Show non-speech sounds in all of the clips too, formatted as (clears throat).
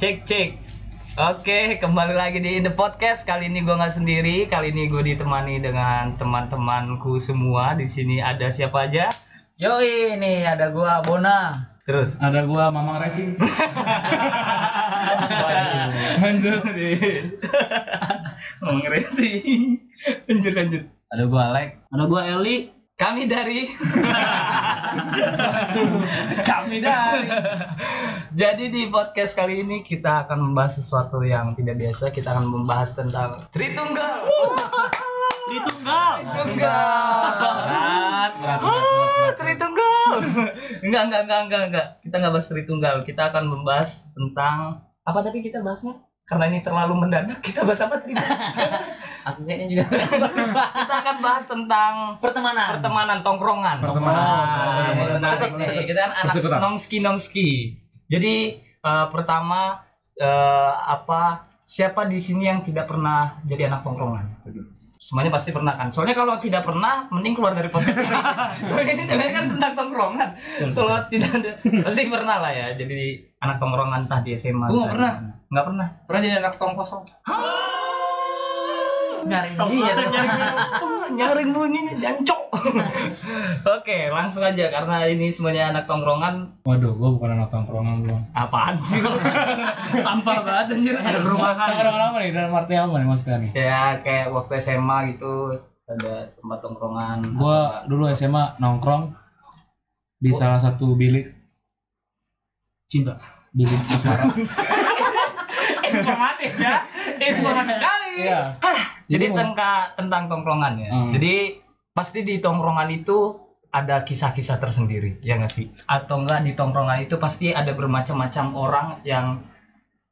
Cek cek. Oke, kembali lagi di In The Podcast. Kali ini gue nggak sendiri. Kali ini gue ditemani dengan teman-temanku semua. Di sini ada siapa aja? Yoi, nih ada gua Bona. Terus. Ada gua Mamang Racing. (laughs) Lanjut nih. Ngomong racing. Lanjut lanjut. Ada gua Alek. Ada gua Eli. Kami dari (laughs) Kami dari Jadi di podcast kali ini kita akan membahas sesuatu yang tidak biasa Kita akan membahas tentang Tritunggal Tritunggal. (laughs) Tritunggal Berat, berat, Ah, Tritunggal (laughs) Enggak, enggak, enggak, enggak, enggak Kita enggak bahas Tritunggal Kita akan membahas tentang Apa tadi kita bahasnya? Karena ini terlalu mendadak Kita bahas apa tadi? (laughs) Aku kayaknya juga kita akan bahas tentang pertemanan. pertemanan tongkrongan. Pertemanan. Menarik. Kita kan anak nongski nongski. Jadi eh, pertama eh, apa siapa di sini yang tidak pernah jadi anak tongkrongan? Semuanya pasti pernah kan. Soalnya kalau tidak pernah, mending keluar dari podcast ini. (laughs) Soalnya ini sebenarnya kan tentang tongkrongan. Kalau tidak ada, pasti pernah lah ya. Jadi anak tongkrongan entah di SMA. Gua nggak pernah. Nggak pernah. Pernah jadi anak tong kosong. Nyaring bunyinya (laughs) nyaring bunyinya jancok (laughs) oke langsung aja karena ini semuanya anak tongkrongan Waduh, gua bukan anak tongkrongan gua. apaan sih lu? (laughs) sampah banget anjir ada perumahan Tongkrongan apa nih? Dalam arti apa nih maksudnya nih? ya kayak waktu SMA gitu ada tempat tongkrongan Gua dulu SMA nongkrong di salah satu bilik Cinta. bilik asmara. informatif ya informatif sekali Iya. jadi Jadi mau- tentang tentang tongkrongan ya Hmm. jadi pasti di tongkrongan itu ada kisah-kisah tersendiri ya nggak sih atau enggak di tongkrongan itu pasti ada bermacam-macam orang yang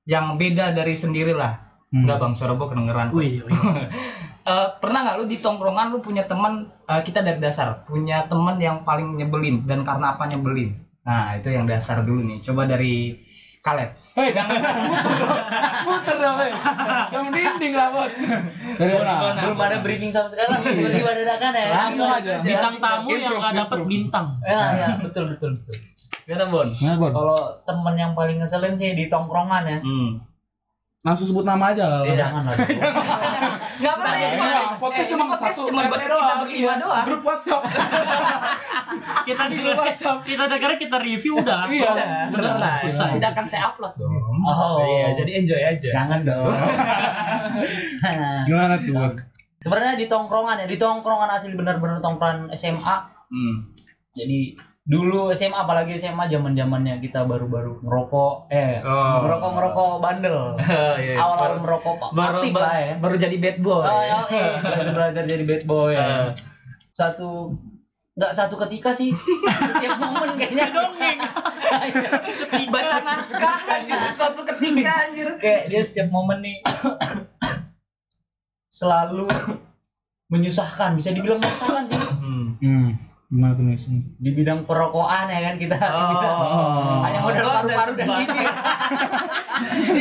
yang beda dari sendiri lah Hmm. Enggak bang, suara gua kedengeran. Wih, wih. (laughs) Eh, pernah nggak lu di tongkrongan lu punya teman eh, kita dari dasar punya teman yang paling nyebelin dan karena apa nyebelin? Nah itu yang dasar dulu nih. Coba dari Kaleb. Hei, jangan (laughs) muter dong, hei. Jangan dinding lah, Bos. Dari mana? Belum ada breaking sama sekali, tiba-tiba dadakan ya. Langsung aja. Bintang tamu yang Improve, nggak dapat bintang. Ya, ya, betul, betul, betul. Gimana Bon? Nah, Bon. Kalau temen yang paling ngeselin sih di tongkrongan ya. Hmm. Langsung sebut nama aja lah. Iya. Jangan lah. Nggak apa Iya, apa. iya. Podcast Eh, cuma satu cuma buat doang. berdua Iya. doang. Grup WhatsApp. (laughs) kita di WhatsApp. Kita dengar kita review udah. Iya. Udah, selesai. selesai. Tidak akan saya upload dong. Oh. Iya, jadi enjoy aja. Jangan dong. (laughs) Gimana tuh, Bon? Sebenarnya di tongkrongan ya, di tongkrongan asli benar-benar tongkrongan SMA. Hmm. Jadi dulu SMA apalagi SMA zaman zamannya kita baru-baru ngerokok eh Oh. ngerokok ngerokok bandel (laughs) Iya, awal-awal baru- merokok baru, aktif baru, lah ya baru jadi bad boy. oh, ya, eh, belajar belajar jadi bad boy ya. (laughs) Satu nggak satu ketika sih (laughs) setiap momen kayaknya dongeng Baca naskah anjir suatu ketika anjir. kayak dia setiap momen nih (coughs) selalu menyusahkan bisa dibilang menyusahkan sih Hmm. Hmm. Gimana tuh, Nis? di bidang perokokan ya kan kita kita Oh. hanya modal Oh, paru-paru dan bibir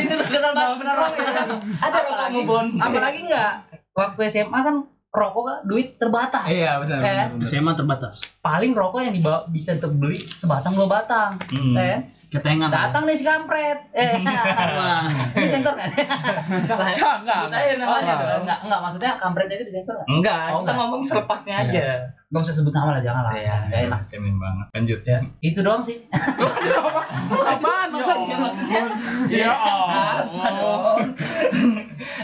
(laughs) itu kesel banget bener rokok ya. Ada rokokmu, Bon. apalagi enggak waktu SMA kan rokok kan duit terbatas Iya benar. Kan? benar, benar. SMA terbatas. paling rokok yang dibawa bisa untuk beli sebatang dua batang Hmm. kan Ketengan. datang nih si kampret eh (laughs) ini sensor kan (laughs) Enggak, enggak. Oh, dong. enggak, enggak, enggak, maksudnya kampretnya itu disensor kan? Enggak, Oh, kita enggak. ngomong selepasnya aja. Gak usah sebut nama lah, jangan lah. Iya, Gak enak. Cemen banget. Lanjut. Ya, itu doang sih. (laughs) Apaan maksudnya? Ya Allah.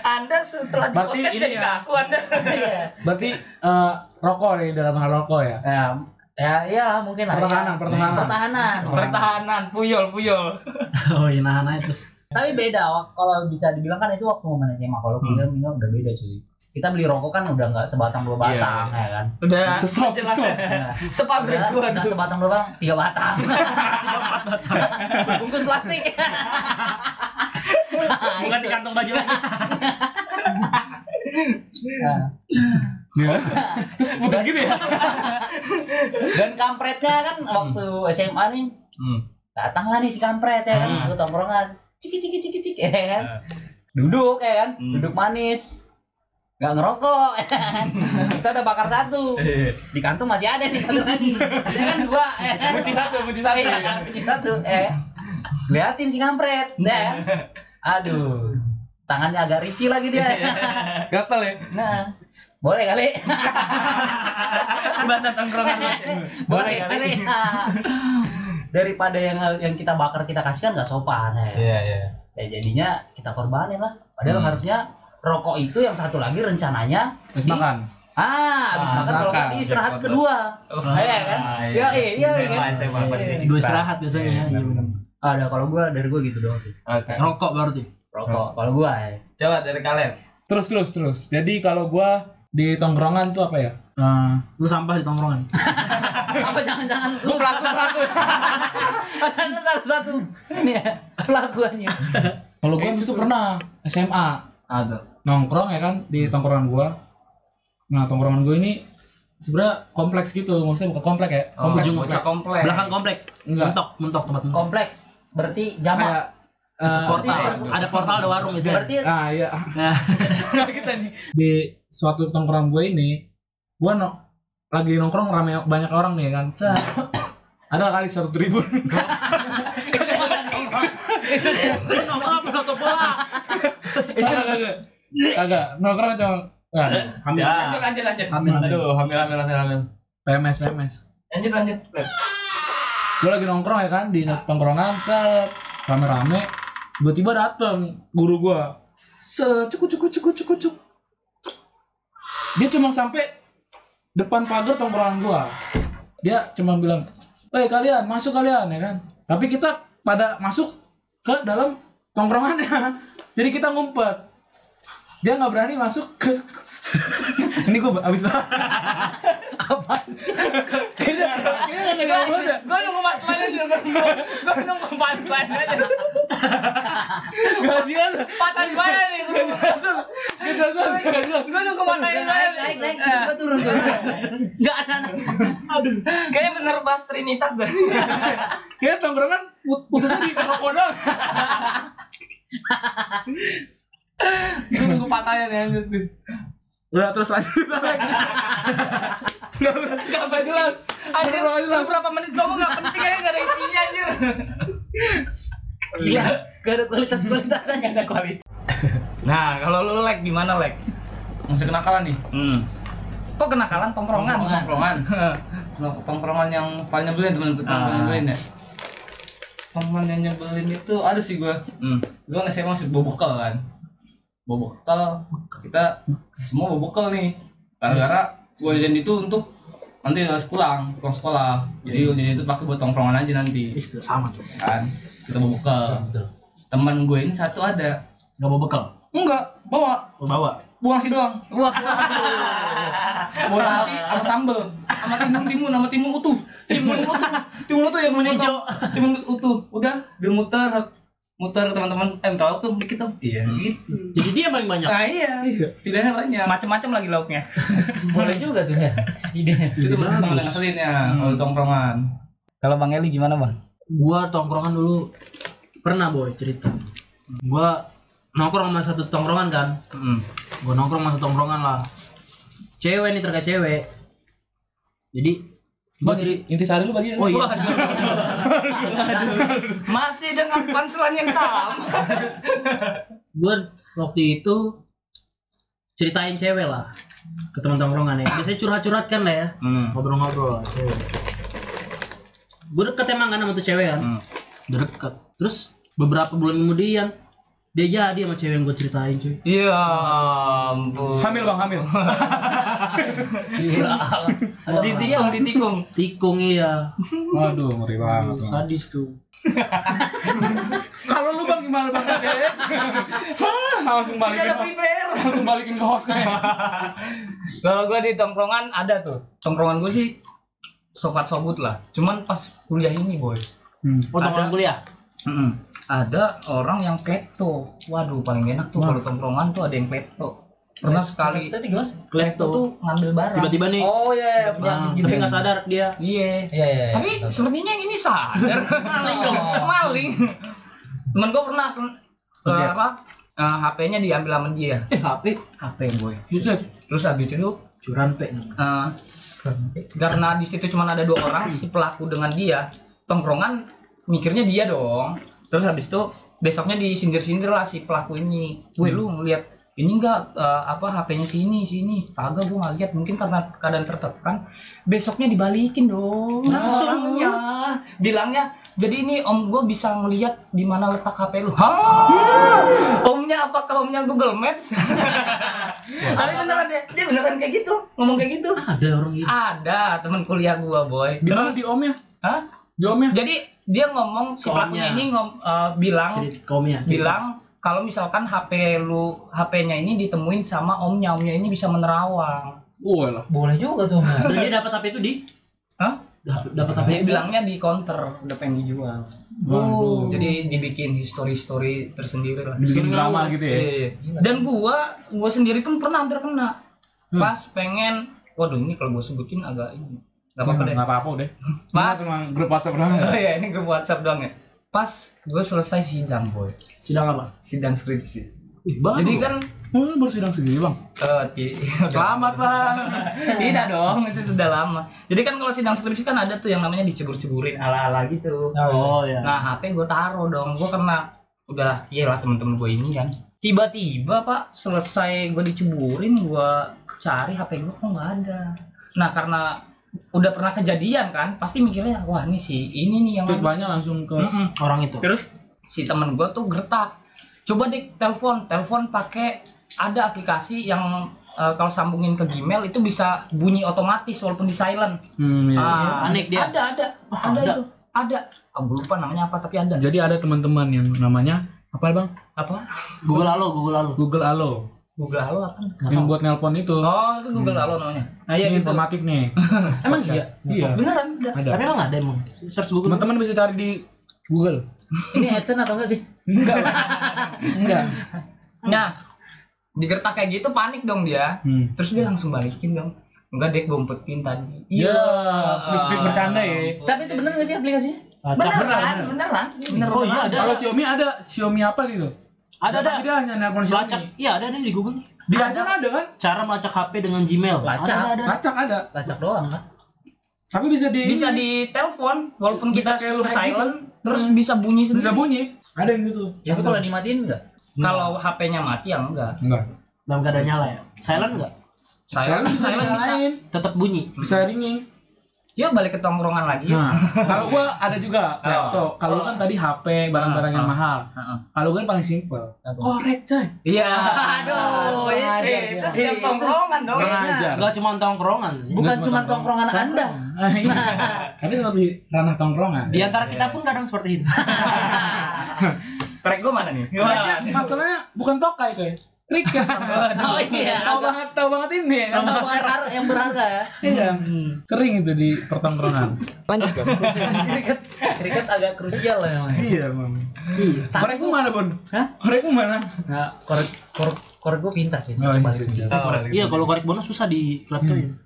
Anda setelah di Berarti podcast ini jadi ya. kaku Anda. Iya. Berarti eh, rokok nih dalam hal rokok ya? Ya, ya, iya mungkin lah. Pertahanan, ya. pertahanan. Pertahanan. Pertahanan, puyol, puyol. (laughs) Oh iya nahan aja terus. Tapi beda, kalau bisa dibilang kan itu waktu momen SMA. Kalau Hmm. kuliah minggu udah beda cuy. Kita beli rokok kan udah nggak sebatang dua batang, Iya, ya kan? Udah Sesop, jelas. sesop. Nah, Sepabrik udah, gua udah dulu. sebatang dua batang, tiga batang. (laughs) Bungkus plastik. (laughs) Bukan di kantong baju lagi. Nah, Ya. Terus putus gitu ya? (laughs) Dan kampretnya kan waktu SMA nih Hmm. datanglah nih si kampret ya kan Hmm. ke tongkrongan ciki ciki ciki ciki ya kan duduk ya kan Hmm. duduk manis nggak ngerokok. Ya (laughs) kita udah bakar satu. Di kantung masih ada nih satu lagi. Ada kan dua. Ya Kunci satu, kunci satu. Iya, kunci satu eh liatin si kampret nah aduh tangannya agak risih lagi dia. Gatel ya. nah boleh kali. Bahasa tongkrongan. (laughs) boleh kali. (laughs) daripada yang yang kita bakar kita kasih kan nggak sopan ya. Iya, iya. ya jadinya kita korbanin lah. Padahal Hmm. harusnya rokok itu yang satu lagi rencananya di- makan. ah habis Ah, makan kalau di istirahat kedua Oh, iya kan iya iya iya kan? Iya. Dua istirahat biasanya. Iya, Iya, benar. ada kalau gua dari gua gitu doang sih Oke. Rokok berarti. rokok kalau gua ya Coba dari kalian. Terus terus terus. Jadi kalau gua di tongkrongan tuh apa ya? Eh, lu sampah di tongkrongan. (laughs) apa jangan-jangan Gua pelaku pelaku. Padahal lu salah satu ini ya pelakuannya Kalau gua itu pernah SMA ada nongkrong ya kan di tongkrongan gua. Nah tongkrongan gua ini sebenarnya kompleks gitu, maksudnya bukan komplek ya, kompleks. Oh, bocah komplek. Belakang komplek. Enggak. Mentok, mentok tempat mentok. kompleks berarti jamak Kayak eh, Portal. berarti- Ada portal, ada warung biasanya. berarti Ah iya. Nah, (laughs) Kita nih. Di suatu tongkrongan gue ini, gua no, lagi nongkrong rame banyak orang nih kan. Set. Ada kali (laughs) satu tribun. lu nongkrong apa nutup bola? Kagak kagak. Nongkrong cuma Nah, Hamil. Ya. Lanjut lanjut lanjut. Hamil. aduh hamil hamil hamil hamil. PMS PMS. Lanjut lanjut. Gue lagi nongkrong ya kan di tongkrongan ke rame-rame tiba-tiba dateng guru gua secukuk cukuk cukuk cukuk cuk dia cuma sampai depan pagar tongkrongan gua dia cuma bilang eh kalian masuk kalian ya kan tapi kita pada masuk ke dalam tongkrongannya jadi kita ngumpet dia nggak berani masuk ke (laughs) ini gua abis (laughs) apa? Kayaknya kayaknya nggak banget ya Gue nunggu pas lain aja. Gue nunggu pas lain aja. Gajian Patah di mana nih? Gak jelas Gak jelas Gue nunggu pas lain naik naik naik. Tiba turun turun. Nggak ada Aduh. Kayaknya bener bahas Trinitas dah. Kayaknya tongkrongan put- putusnya di rokok doang (laughs) Gue nunggu patahnya nih anjir. Udah terus lanjut (laughs) Gak Gak jelas Anjir, jelas berapa menit ngomong gak penting aja gak ada isinya anjir. gila gak ada kualitas kualitasan gak ada kualitas (laughs) Nah, kalau lu lag gimana lag? Masih kenakalan nih Hmm. Kok kenakalan tongkrongan? Tongkrongan Tongkrongan (laughs) yang paling nyebelin temen temen Ah. nyebelin ya Temen yang nyebelin itu ada sih gua Hmm. Gua SMA masih bawa bekal kan Bawa bekal. Kita semua bawa bekal nih. Gara-gara gua jajan itu untuk nanti harus pulang pulang sekolah. Jadi jajan itu pakai buat tongkrongan aja nanti. Istilah sama tuh. kan? Kita bawa bekal. Teman gue ini satu ada. Gak bawa bekal. enggak bawa. Lu bawa. bawa nasi doang. Wah bawa nasi sama sambel. Sama timun timun sama timun utuh. Timun (laughs) utuh. Timun utuh yang belum hijau. timun utuh. Udah dia muter muter teman-teman eh minta waktu dikit dong iya gitu Jadi dia yang paling banyak. nah iya pilihannya banyak Macem-macem lagi lauknya. (laughs) boleh juga tuh ya ide itu teman-teman yang ngeselin ya kalau tongkrongan Kalau Bang Eli gimana, Bang? Gua tongkrongan dulu pernah boy cerita. Gua nongkrong sama satu tongkrongan kan. Hmm. Gua nongkrong sama satu tongkrongan lah. Cewek nih terkait cewek. Jadi gua cerita intisari lu bagi Oh iya. (laughs) Masih dengan punchline yang sama. gue waktu itu ceritain cewek lah ke teman tongkrongan ya biasanya curhat-curhat kan lah ya Hmm. ngobrol-ngobrol lah cewek gue deket emang kan sama tuh cewek kan Hmm. deket terus beberapa bulan kemudian dia jadi sama cewek yang gue ceritain cuy Ya ampun. hamil bang hamil gila Ditikung, ditikung. tikung iya waduh ngeri banget sadis tuh kalau lu bang gimana bang Dek? langsung balikin langsung balikin ke hostnya Kalau gue di tongkrongan ada tuh. Tongkrongan gue sih sobat sobut lah. Cuman pas kuliah ini boy. oh tongkrongan kuliah Mm-mm. Ada orang yang klepto. Waduh paling enak tuh kalau tongkrongan tuh ada yang klepto. Pernah sekali tadi gimana klepto tuh ngambil barang. tiba-tiba nih oh iya gitu. tapi nggak sadar dia Iya. iya iya Tapi sepertinya yang ini sadar. (laughs) maling dong. Maling. Temen gue pernah eh, apa? eh, HP-nya diambil sama dia. eh HP HP boy. Buset. Terus habis itu curan pe eh, karena di situ cuma ada dua orang si pelaku dengan dia tongkrongan mikirnya dia dong terus habis itu besoknya disindir-sindir lah si pelaku ini. Gue lu ngeliat ini enggak eh, apa HP-nya sini sini. Kagak gue nggak lihat mungkin karena keadaan tertekan. Besoknya dibalikin dong. Langsung. orangnya bilangnya jadi ini om gue bisa ngeliat di mana letak HP lu. Hah? omnya apakah omnya Google Maps? (laughs) Tapi beneran dia dia beneran kayak gitu ngomong kayak gitu. Ada orang gitu. ada teman kuliah gua boy. Di mana di omnya? Hah? Di omnya? jadi dia ngomong si pelakunya ini ngom, eh, bilang Cerita kaumnya. bilang kalau misalkan HP lu HP-nya ini ditemuin sama omnya omnya ini bisa menerawang Wah lah. Boleh juga tuh. (laughs) Dan dia dapat HP itu di Hah? dapat dapat HP dia bilangnya di counter udah pengen dijual Waduh. jadi dibikin history-story tersendiri lah Dibikin drama gitu ya. Iya. dan gua gua sendiri pun pernah hampir kena Hmm. pas pengen waduh ini kalau gua sebutin agak ini nggak apa-apa deh Nggak apa-apa deh. (laughs) Mas emang grup WhatsApp doang. Oh iya, ini grup WhatsApp doang ya. Pas gue selesai sidang, boy. Sidang apa? Sidang skripsi. Ih, baru. Jadi kan Oh, baru sidang sendiri, Bang. eh, ti- (laughs) Selamat, Bang. (laughs) Tidak dong, itu sudah lama. Jadi kan kalau sidang skripsi kan ada tuh yang namanya dicebur-ceburin ala-ala gitu. Oh ya. Nah, HP gue taruh dong. Gue kena udah iyalah temen-temen gue ini kan. Tiba-tiba Pak, selesai gue diceburin, gue cari HP gue kok nggak ada. Nah, karena udah pernah kejadian kan, pasti mikirnya wah ini sih ini nih yang Stigmanya langsung ke Mm-mm. orang itu. Terus si temen gue tuh gertak. Coba deh telepon, telepon pakai ada aplikasi yang eh, kalau sambungin ke Gmail itu bisa bunyi otomatis walaupun di silent. Hmm, iya. Ah, panik dia. Ada, ada, Oh, ada, ada. itu, ada. Ah, gue lupa namanya apa tapi ada. Jadi ada teman-teman yang namanya apa, Bang? Apa? Google Halo, Google Halo. Google Halo. Google Halo apa? Yang buat nelpon itu. Oh, itu Google Halo namanya. Nah, iya Ini gitu. informatif nih. (laughs) Emang iya? Iya. Beneran, udah. Ada. Tapi emang ada emang. Search Google. Teman-teman bisa cari di Google. (laughs) Ini AdSense atau enggak sih? Enggak. (laughs) Enggak. Nah, digertak kayak gitu panik dong dia. Hmm. Terus dia langsung balikin dong. Enggak deh, gue umpetin tadi. Iya, speak-speak bercanda ya. Tapi itu bener nggak sih aplikasinya? Acak. Beneran, beneran. Bener Oh iya, ada. Kalau Xiaomi ada Xiaomi apa gitu? Ada ada. Dia hanya nelpon Melacak. Xiaomi. Iya, ada nih di Google. Di Acak ada kan? Cara melacak HP dengan Gmail. Lacak. Ada, ada, ada. Acak ada. Lacak doang kan? Tapi bisa di bisa di telepon walaupun Bisa kita kayak silent terus Hmm. bisa bunyi sendiri. bisa bunyi. Ada yang gitu. Tapi kalau dimatiin enggak? Kalau HP-nya mati ya enggak. enggak. Dalam keadaan nyala ya. Silent enggak? Silent, bisa silent bisa. Tetap bunyi. Bisa ringing. Yuk balik ke tongkrongan lagi. Nah, (laughs) kalau gua ada juga laptop. Kalau lu kan tadi HP, barang-barang yang Ah, mahal. Heeh. Kalau gue paling simpel. Korek, coy. Iya. (laughs) Aduh, itu, setiap tongkrongan dong. Kurang ajar. Enggak cuma tongkrongan sih. Bukan cuma tongkrongan Anda. Ah, iya. (laughs) Tapi tetap di ranah tongkrongan. Di antara kita pun kadang seperti itu. Korek gua mana nih? Masalahnya bukan tokai, coy. Kriket. Oh iya, Tahu banget, tahu banget ini ya. Yang berharga, yang berharga ya. Iya. Sering itu di pertongkrongan. Lanjut kan. Kriket, kriket agak krusial lah emang. Iya, Bang. Iya. Korekmu mana, Bun? Hah? Korekmu mana? Nah, korek korek korek gue pintar sih. Oh, iya, siap, sendiri. Iya, kalau korek bonus susah di kleptoin.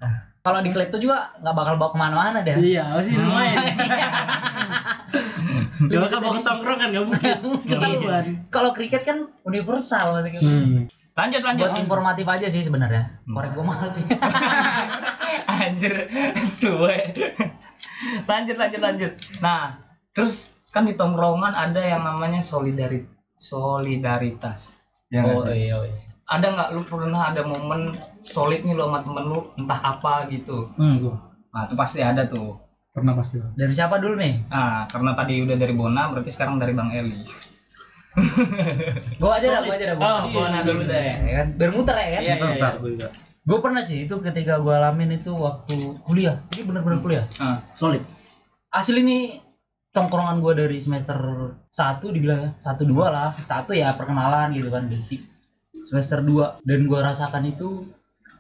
Kalau di klepto juga nggak bakal bawa ke mana-mana deh. Iya, pasti lumayan. (laughs) Gak bakal bawa ke tongkrongan, gak mungkin. Ketahuan. Kalau kriket kan universal maksudnya. Hmm. Lanjut lanjut. Buat informatif aja sih sebenarnya. Korek gue mahal sih. (laughs) Anjir, suwe. lanjut lanjut lanjut. Nah, terus kan di tongkrongan ada yang namanya solidari solidaritas. Ya oh iya iya. Ada nggak lu pernah ada momen solid nih lo sama temen lu entah apa gitu? Hmm, gua Nah, itu pasti ada tuh. pernah pasti. Dari siapa dulu nih? Nah, karena tadi udah dari Bona, berarti sekarang dari Bang Eli. (laughs) Gua aja dah, gua aja dah. Oh, Bona dulu deh. Ya kan? Bermuter ya kan? Iya, iya, iya. Gue pernah sih itu ketika gue alamin itu waktu kuliah. Ini bener-bener kuliah. Ah, Solid. Asli ini tongkrongan gue dari semester 1 dibilang ya, satu dua lah. Satu ya perkenalan gitu kan basic. Semester 2 dan gue rasakan itu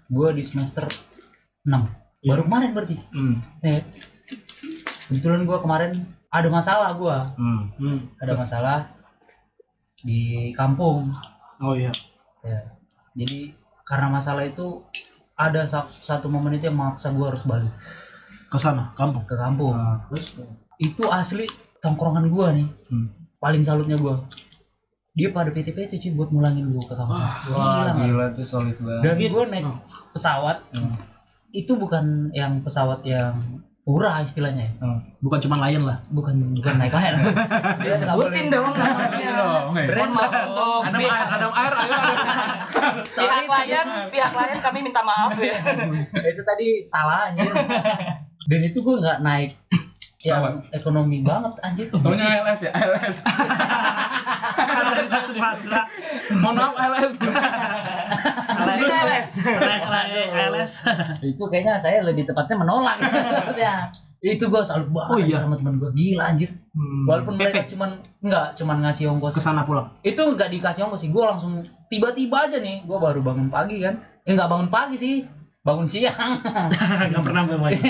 gue di semester 6. Baru kemarin berarti. hmm, Ya. Kebetulan gue kemarin ada masalah gue. hmm. Hmm. Ada masalah di kampung. Oh iya. Ya. Jadi karena masalah itu ada sa- satu momen itu yang memaksa gue harus balik Ke sana, kampung. ke kampung. Ah. Terus itu asli tongkrongan gua nih. Hmm. Paling salutnya gua. Dia pada PT-PT cuy buat mulangin gua ke kampung. Wah, Gila, gila tuh solid banget. Dan gua naik pesawat Hmm. itu bukan yang pesawat yang Urah istilahnya ya. Hmm. Bukan cuma lion lah. Bukan bukan naik lain. (laughs) Dia Sebutin dong namanya. Mohon maaf untuk Ada air, ada air, ayo. pihak lain, pihak lain kami minta maaf ya. (laughs) itu tadi salah anjir. Dan itu gue nggak naik yang ekonomi banget anjir. Taunya ALS ya, ALS. Mohon maaf ALS. Sini LS. LS. itu kayaknya saya lebih tepatnya menolak (laughs) ya itu gue salut banget Oh iya. sama temen gue gila anjir Hmm. walaupun mereka cuman enggak cuman ngasih ongkos Ke sana pulang. itu enggak dikasih ongkos sih gue langsung tiba-tiba aja nih gue baru bangun pagi kan eh enggak bangun pagi sih bangun siang (laughs) Gak pernah main.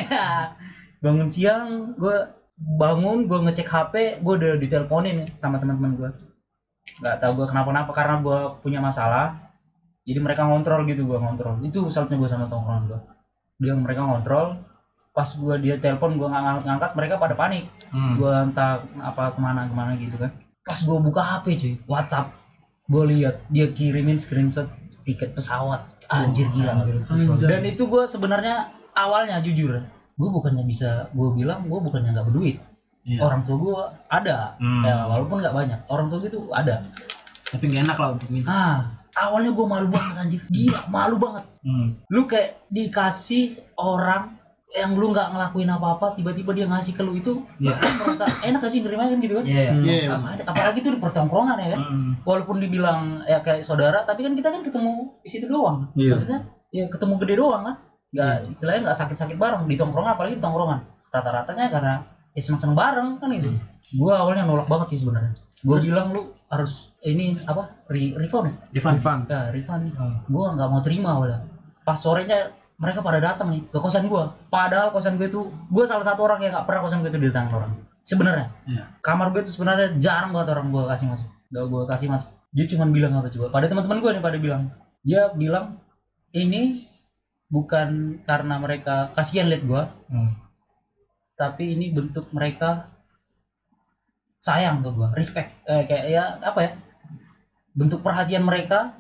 Bangun siang gue bangun gue ngecek HP gue udah diteleponin sama teman-teman gue nggak tahu gue kenapa-napa karena gue punya masalah. Jadi mereka ngontrol gitu gue ngontrol. Itu salutnya gue sama tongkrongan gue dia mereka ngontrol. Pas gue dia telepon gue nggak ngangkat, ngangkat mereka pada panik. Hmm. gue entah apa ke mana ke mana gitu kan. Pas gue buka HP cuy WhatsApp. Gue lihat dia kirimin screenshot tiket pesawat. Anjir gila Anjir. dan itu gue sebenarnya awalnya jujur gue bukannya bisa gue bilang gue bukannya nggak berduit Iya. orang tua gue ada Hmm. ya walaupun nggak banyak orang tua gue tuh ada Tapi gak enak lah untuk minta. ah awalnya gue malu banget anjir gila malu banget Hmm. lu kayak dikasih orang yang lu nggak ngelakuin apa-apa tiba-tiba dia ngasih ke lu itu Iya. lu merasa enak gak sih nerima kan gitu kan Iya. Hmm. Iya, Apa- apalagi tuh di pertongkrongan ya kan Hmm. walaupun dibilang ya kayak saudara tapi kan kita kan ketemu di situ doang Iya. maksudnya ya ketemu gede doang kan nggak istilahnya nggak sakit-sakit bareng di tongkrongan apalagi di tongkrongan. Rata-ratanya karena ya seneng-seneng bareng kan itu. Gua awalnya nolak banget sih sebenarnya. Gua bilang lu harus ini apa re refund ya? Divan. Ivan. ya refund Hmm. gua nggak mau terima awalnya. Pas sorenya mereka pada datang nih ke kosan gua. Padahal kosan gue tuh gua salah satu orang yang nggak pernah kosan gue tuh didatangin orang. Sebenarnya. Iya. kamar gue tuh sebenarnya jarang banget orang gua kasih masuk gak gua kasih masuk dia cuma bilang apa coba? Pada teman-teman gue nih pada bilang. Dia bilang ini bukan karena mereka kasihan lihat gua Hmm. tapi ini bentuk mereka sayang ke gua respect eh, kayak ya apa ya bentuk perhatian mereka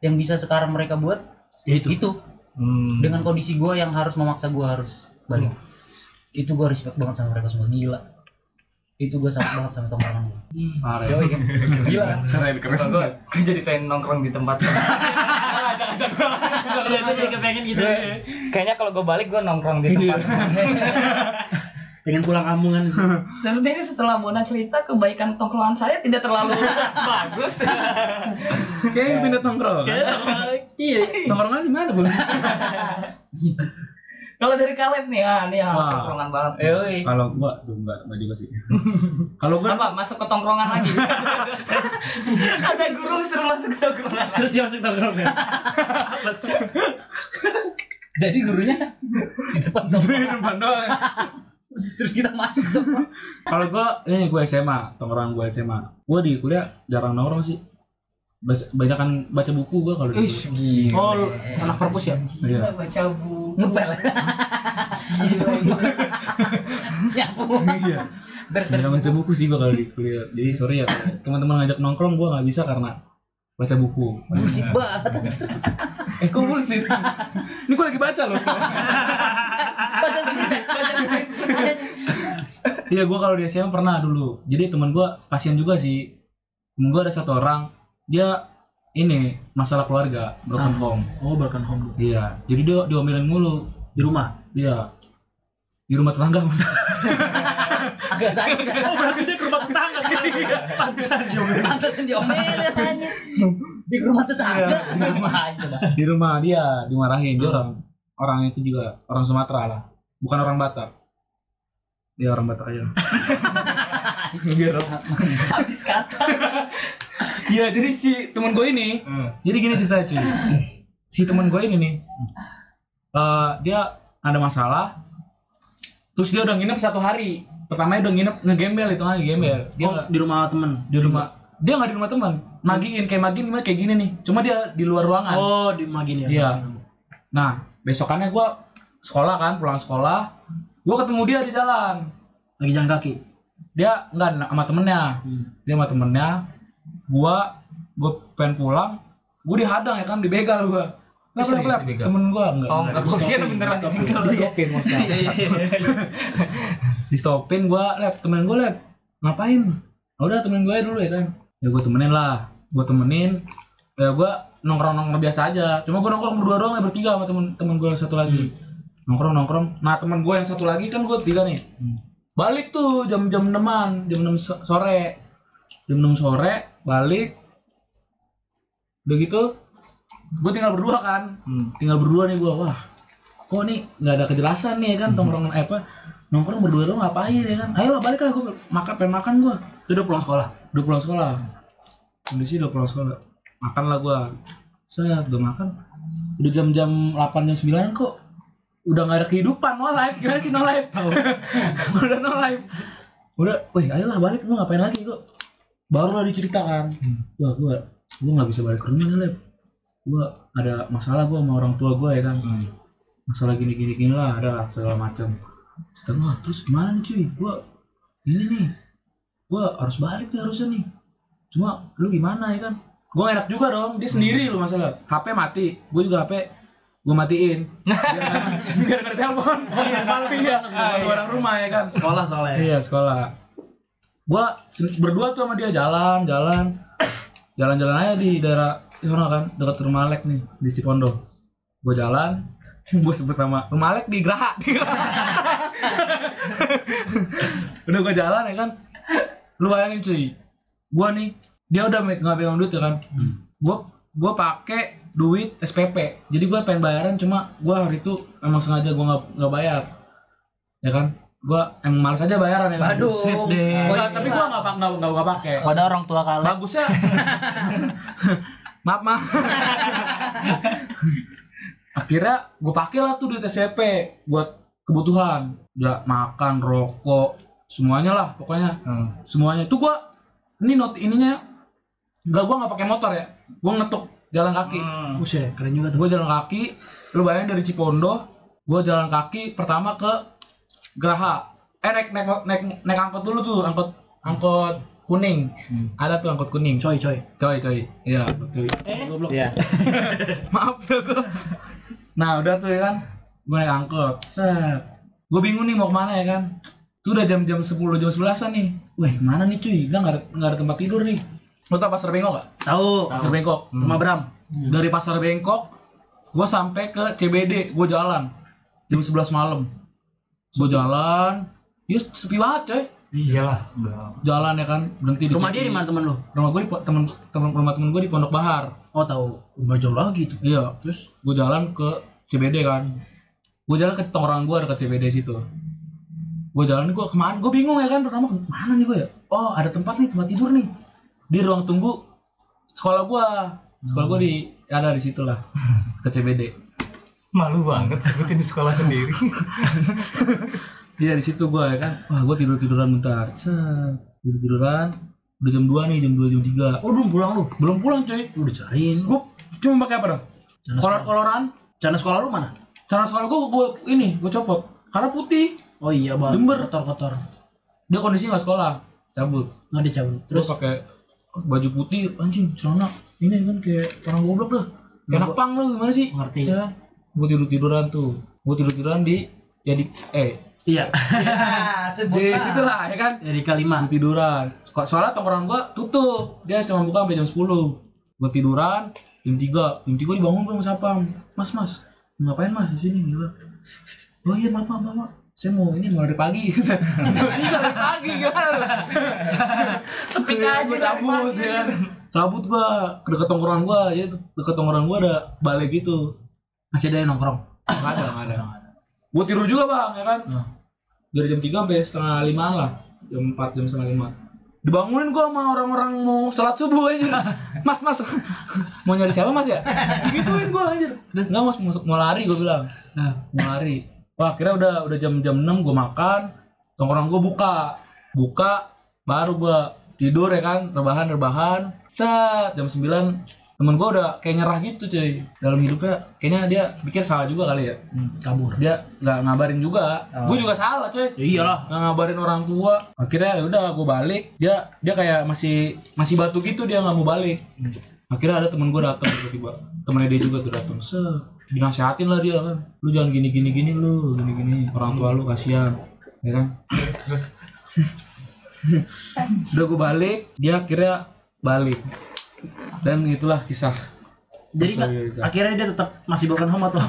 yang bisa sekarang mereka buat Ya itu. itu Hmm. dengan kondisi gua yang harus memaksa gua harus balik itu gua respect banget sama mereka semua gila itu gua salut banget sama tongkrongan gua Parah. ya. Yoi, kan? (laughs) gila Keren, keren. Gua jadi pengen nongkrong di tempat. (laughs) Iya, gue sih kepengen gitu. Kayaknya kalau gue balik gue nongkrong di tempat. (laughs) Pengen pulang kampungan. Sepertinya setelah Mona cerita kebaikan tongkrongan saya tidak terlalu (laughs) bagus. Kayaknya pindah tongkrong. Iya. Tongkrongan di mana, Bu? (laughs) Kalau dari Kaleb nih, ah nih ah, Wah. tongkrongan banget. Yoi. Kalau gua, aduh enggak, enggak juga sih. (laughs) Kalau gua Apa masuk ke tongkrongan lagi? (laughs) Ada guru suruh masuk ke tongkrongan. Terus dia masuk. Apa sih? jadi gurunya di depan di tongkrongan depan doang. terus kita masuk tuh Kalau gua ini gua SMA, tongkrongan gua SMA. Gua di kuliah jarang nongkrong sih. Bas- Banyakan baca buku gua kalau di gila. Oh, anak perpus ya? Iya. baca buku. Ngepel nyapu Iya. beres beres baca buku sih gua kalau di kuliah. Jadi sorry ya, teman-teman ngajak nongkrong gua nggak bisa karena baca buku. musik banget Eh kok bullshit? Ini gua lagi baca loh. baca sendiri baca sendiri Iya, gua kalau di SMA pernah dulu. Jadi temen gua pasien juga sih. Temen gua ada satu orang, dia ini masalah keluarga, broken Sama. home. Oh, broken home. Iya, jadi dia diomelin mulu. Di rumah. Iya. Di rumah tetangga Mas. (laughs) agak sakit Oh, berarti dia ke rumah tetangga sih. Pantesan juga. (laughs) pantesan diomelin aja (laughs) di rumah tetangga Gimana coba di rumah dia dimarahin. Dia orang orang itu juga orang Sumatera lah. Bukan orang Batak. Dia orang Batak aja. Iya, Rob. Habis kata. Iya, jadi si temen gue ini, jadi gini ceritanya cuy. Si temen gue ini nih, eh, dia ada masalah, terus dia udah nginep satu hari. Pertamanya udah nginep ngegembel itu lagi gembel. Dia Oh, nggak- di rumah temen. di rumah, dia nggak di rumah teman, nagiin kayak magin gimana kayak gini nih. Cuma dia di luar ruangan. Oh, di magin ya. Iya. Nah, besokannya gue sekolah kan, pulang sekolah, gue ketemu dia di jalan. Lagi jalan kaki. Dia nggak sama temennya, Hmm. dia sama temennya gua gua pengen pulang gua dihadang ya kan dibegal gua. Lep lep lep temen gua enggak Oh, enggak, gua kira beneran di stopin, dibegal. di stopin maksudnya di stopin gua lep. Temen gua lep. Ngapain? "Ah, udah temen gue dulu ya kan. Ya gua temenin lah. Gua temenin. Ya gua nongkrong nongkrong biasa aja. Cuma gua nongkrong berdua doang ya bertiga sama temen temen gua satu lagi. Nongkrong nongkrong nah temen gua yang satu lagi kan gua tiga nih. Balik tuh jam jam enaman jam enam so- sore jam enam sore balik. Udah gitu gue tinggal berdua kan. Hmm. tinggal berdua nih gue wah kok nih nggak ada kejelasan nih ya kan tongkrongan eh, apa nongkrong berdua doang ngapain ya kan? Ayo lah balik lah gue makan pengen makan gue udah pulang sekolah. udah pulang sekolah. Kondisi udah pulang sekolah. Makan lah gue saya udah makan. Udah jam-jam 8 jam 9 kok. Udah nggak ada kehidupan no life. Gimana sih no life? (laughs) Udah no life. Udah wih ayolah balik lu ngapain lagi kok barulah diceritakan. Wah gua gua nggak bisa balik ke rumah nih gua ada masalah gua sama orang tua gua ya kan. Masalah gini gini gini lah ada lah segala macam. Setelah, wah terus gimana nih cuy? Gua ini nih gua harus balik nih harusnya nih. Cuma lu gimana ya kan? Gua enak juga dong dia sendiri lu masalah. HP mati gua juga HP gua matiin. (laughs) Biar nggak ada telepon. Oh iya. Iya orang rumah ya kan. Sekolah soalnya. Iya sekolah. Gua berdua tuh sama dia jalan, jalan, jalan-jalan aja di daerah sana kan dekat rumah Alek nih di Cipondo. Gua jalan, (laughs) gue sebut nama rumah Alek di Graha, di Graha. (laughs) udah gua jalan ya kan, lu bayangin cuy, gua nih dia udah nggak pegang duit ya kan, gua gua pakai duit SPP, jadi gua pengen bayaran cuma gua hari itu emang sengaja gua nggak nggak bayar, ya kan, gua emang males aja bayaran ya. Aduh. Buset deh. Oh, iya. tapi gua nggak pak nggak nggak nggak pakai. Ada orang tua kalian. Bagusnya. (laughs) maaf maaf. (laughs) Akhirnya gue pakai lah tuh duit SPP buat kebutuhan, ya makan, rokok, semuanya lah pokoknya Hmm. semuanya. Tuh gua ini not ininya Enggak gua nggak pakai motor ya. Gua ngetuk jalan kaki. Hmm. Buset, keren juga tuh. Gue jalan kaki, lu bayangin dari Cipondo, gue jalan kaki pertama ke Graha. Eh naik naik naik, naik angkot dulu tuh, angkot angkot kuning. Hmm. Ada tuh angkot kuning. Coy, coy. Coy, coy. Iya, coy. Goblok. Iya. (laughs) Maaf tuh. gua. Nah, udah tuh ya kan. Gue naik angkot. Set. Gue bingung nih mau ke mana ya kan. Itu udah jam-jam 10, jam 11 nih. Wah, ke mana nih cuy? Gak nggak ada, nggak ada tempat tidur nih. Lo tau pasar bengkok gak? Tahu. Pasar bengkok. Rumah Bram. Dari pasar bengkok, gue sampai ke CBD. Gue jalan. Jam 11 malam. Gue jalan. Ya sepi banget coy. Iyalah. Jalan ya kan. Berhenti di Rumah dia di mana teman lu? Rumah gue di temen, temen rumah temen gue di Pondok Bahar. Oh, tahu. Rumah jauh lagi tuh. Iya, terus gue jalan ke CBD kan. Gue jalan ke tongkrongan gue dekat CBD situ. Gue jalan gue ke mana? Gue bingung ya kan pertama ke mana nih gue ya? Oh ada tempat nih tempat tidur nih di ruang tunggu sekolah gue. Sekolah gue di ada di situ lah (laughs) ke CBD. Malu banget sebutin di sekolah sendiri. (laughs) Iya di situ gue ya kan. Wah gue tidur tiduran bentar. Tidur tiduran. Udah jam 2 nih jam 2 jam 3 Oh, belum pulang lu. Belum pulang cuy. Lu udah cariin. Gue cuma pakai apa? Cana Kolor koloran. Cana sekolah lu mana? Cara sekolah gue gue ini gue copot karena putih. Oh iya, Bang. Jember. Kotor-kotor. Dia kondisinya nggak sekolah cabut. Nggak dicabut. terus Terus pakai baju putih anjing celana ini kan kayak orang goblok dah kayak anak pang lu gimana sih ngerti. ya gue tidur tiduran tuh. Gue tidur tiduran di ya di eh. Iya. (laughs) di situ lah ya kan? Dari kelima. gue tiduran. So- soalnya tongkrongan gue tutup. Dia cuma buka sampai jam 10 gue tiduran jam 3 jam 3 dibangun gue sama sapam. Mas mas ngapain mas di sini? Gila oh iya maaf maaf maaf saya mau ini mau (laughs) dari pagi. Ini dari pagi kan Sepi aja cabut ya kan? Cabut gua ke deket tongkrongan gua. Ya deket tongkrongan gua ada balai gitu Masih ada yang nongkrong. nggak ada nggak ada. Gua tidur juga bang ya kan? Hmm. dari jam 3 sampai setengah limaan lah. Jam 4 jam setengah lima. Dibangunin gua sama orang-orang mau sholat subuh aja (laughs) mas mas. Mau nyari siapa mas ya? (laughs) Gituin gua anjir. Terus? Nggak mas mau, mau lari gua bilang. Nah, mau lari. Wah kira udah udah jam jam 6 gua makan. Tongkrong gua buka. Buka baru gua tidur ya kan? Rebahan rebahan. Set jam 9 temen gua udah kayak nyerah gitu cuy. Dalam hidupnya kayaknya dia pikir salah juga kali ya. Kabur. dia nggak ngabarin juga. Oh. gua juga salah cuy. Ya iyalah. nggak ngabarin orang tua. Akhirnya ya udah gue balik. Dia dia kayak masih masih batu gitu dia nggak mau balik. Akhirnya ada temen gue datang tiba-tiba. Temennya dia juga tuh datang se dinasehatin lah dia kan. Lu jangan gini gini gini lu. Gini gini orang tua lu kasihan. Ya kan? (laughs) Udah gue balik dia akhirnya balik dan itulah kisah Jadi Kisah kita. akhirnya dia tetap masih broken home atau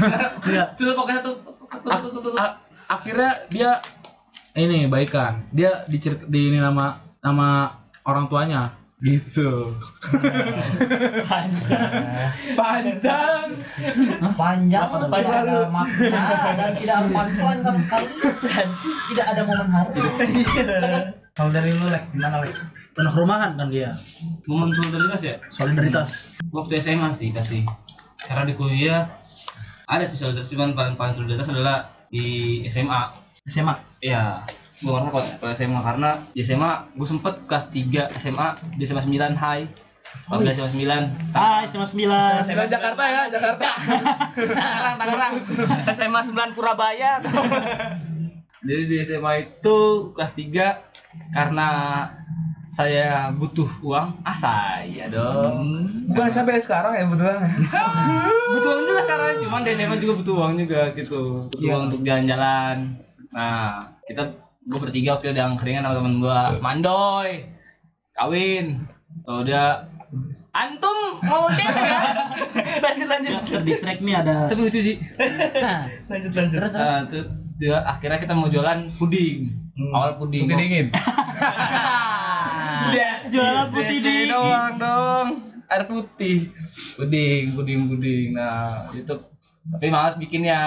(laughs) enggak? Itu pokoknya tuh akhirnya dia ini baikan. Dia dicerit di ini nama nama orang tuanya. Gitu. Panjang. Panjang. Apa tidak ada makna dan tidak ada punchline sama sekali. Dan tidak ada momen haru kalau dari lu lek gimana lek Anak rumahan kan dia. momen solidaritas ya Solidaritas. waktu SMA sih kasih karena di kuliah ada sih solidaritas cuman paling paling solidaritas adalah di SMA SMA. Iya gue ngerasa kalau kalau SMA karena di SMA gue sempet kelas 3 SMA di SMA 9 high Waktu SMA 9 Hai, SMA 9. SMA Jakarta ya Jakarta Tangerang Tangerang SMA 9 Surabaya jadi di SMA itu kelas 3 karena saya butuh uang ah saya dong. Bukan sampai sekarang ya betul (laughs) butuh uang juga sekarang cuman di SMA juga butuh uang juga gitu. Butuh uang untuk jalan-jalan. Nah kita gue bertiga waktu itu yang keringan sama temen gue mandoy kawin. Kalau dia antum mau cewek ya? (laughs) Lanjut lanjut. Terdistract nih ada. Tapi lucu sih. Nah, lanjut lanjut. terus terus. Ah, tuh, dia akhirnya kita mau jualan puding awal puding Putih dingin. (laughs) Jualan putih Dia di. doang dong. Air putih. Puding puding puding. Nah itu. Tapi malas bikinnya.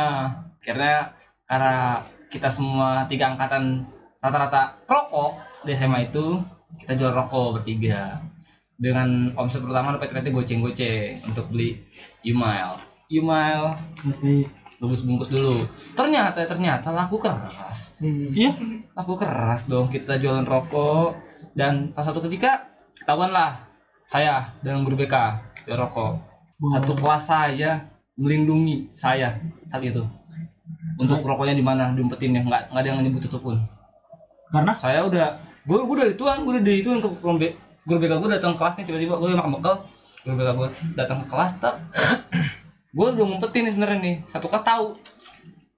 Karena karena kita semua tiga angkatan rata-rata rokok di SMA itu kita jual rokok bertiga. Dengan omset pertama dapat ternyata goceng-goceng untuk beli Umail Umail bungkus bungkus dulu. Ternyata ternyata laku keras. Iya. laku keras dong kita jualan rokok. Dan pas satu ketika ketahuan lah saya dengan guru BK jual rokok. Satu kelas saya melindungi saya saat itu. Untuk rokoknya di mana diumpetinnya nggak nggak ada yang nyebut tutup pun. Karena? Saya udah gue gue udah dituang gue udah dituang ke guru BK gue datang ke kelas nih tiba-tiba gue makan bekal. Guru BK gue datang ke kelas tak gue udah ngumpetin nih sebenarnya nih. Satu kelas tahu.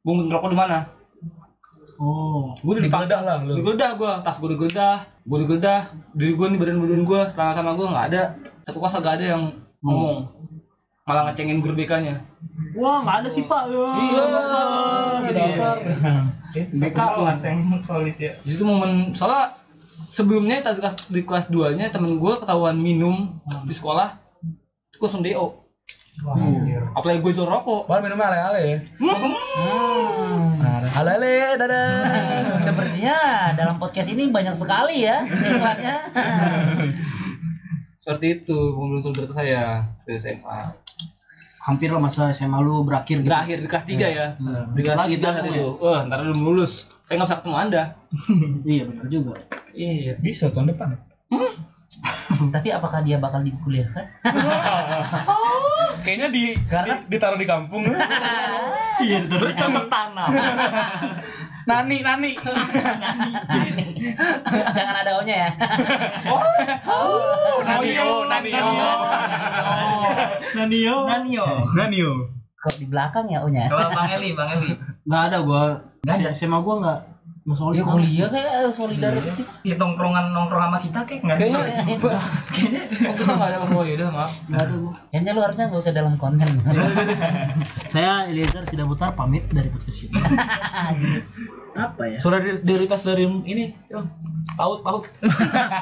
Gue ngumpetin rokok di mana? Oh, gue udah dipaksa. Lah lu. digeledah gue tas gue digeledah. Gue digeledah. Diri gue nih badan badan gue selama sama gue nggak ada. Satu kelas gak ada yang ngomong. Malah ngecengin guru BK nya wah nggak ada sih pak. Iya. dasar. BK kelas yang solid ya. Di situ momen soalnya sebelumnya tadi kelas di kelas 2 nya temen gue ketahuan minum di sekolah itu langsung do wah anjir. Apalagi gue jual rokok. Malah minumnya ale-ale ya. Ale-ale, dadah. (laughs) sepertinya dalam podcast ini banyak sekali ya iklannya (laughs) seperti itu momen solidaritas saya di SMA Hampir lah masa SMA lu berakhir gitu. berakhir di kelas 3 ya? Di kelas Lagi 3 saat tamu itu wah ntar belum lulus. Saya nggak usah ketemu anda. (laughs) Iya benar juga. iya. Bisa tahun depan. (laughs) tapi apakah dia bakal dikuliahkan? (laughs) Kayaknya di, Karena- di- ditaruh di kampung. (laughs) Iya, cocok tanam. Nani, nani. jangan ada o nya ya Nanio, nanio. Nanio. Nanio Nanio. kok di belakang ya o nya kalau Bang Eli Bang Eli. Nggak ada gua. Nggak SMA gua nggak nggak solid. dia kuliah kayak solidaritas sih di tongkrongan nongkrong sama kita kayak nggak Kayaknya- bisa oh kita nggak ada oh (laughs) ya udah maaf Nggak ada gua. kayaknya lu harusnya nggak usah dalam konten (laughs) Saya Eliezer Sidaputar pamit dari podcast ini. (laughs) Apa ya? Solidaritas dari ini, Yo. paut, paut.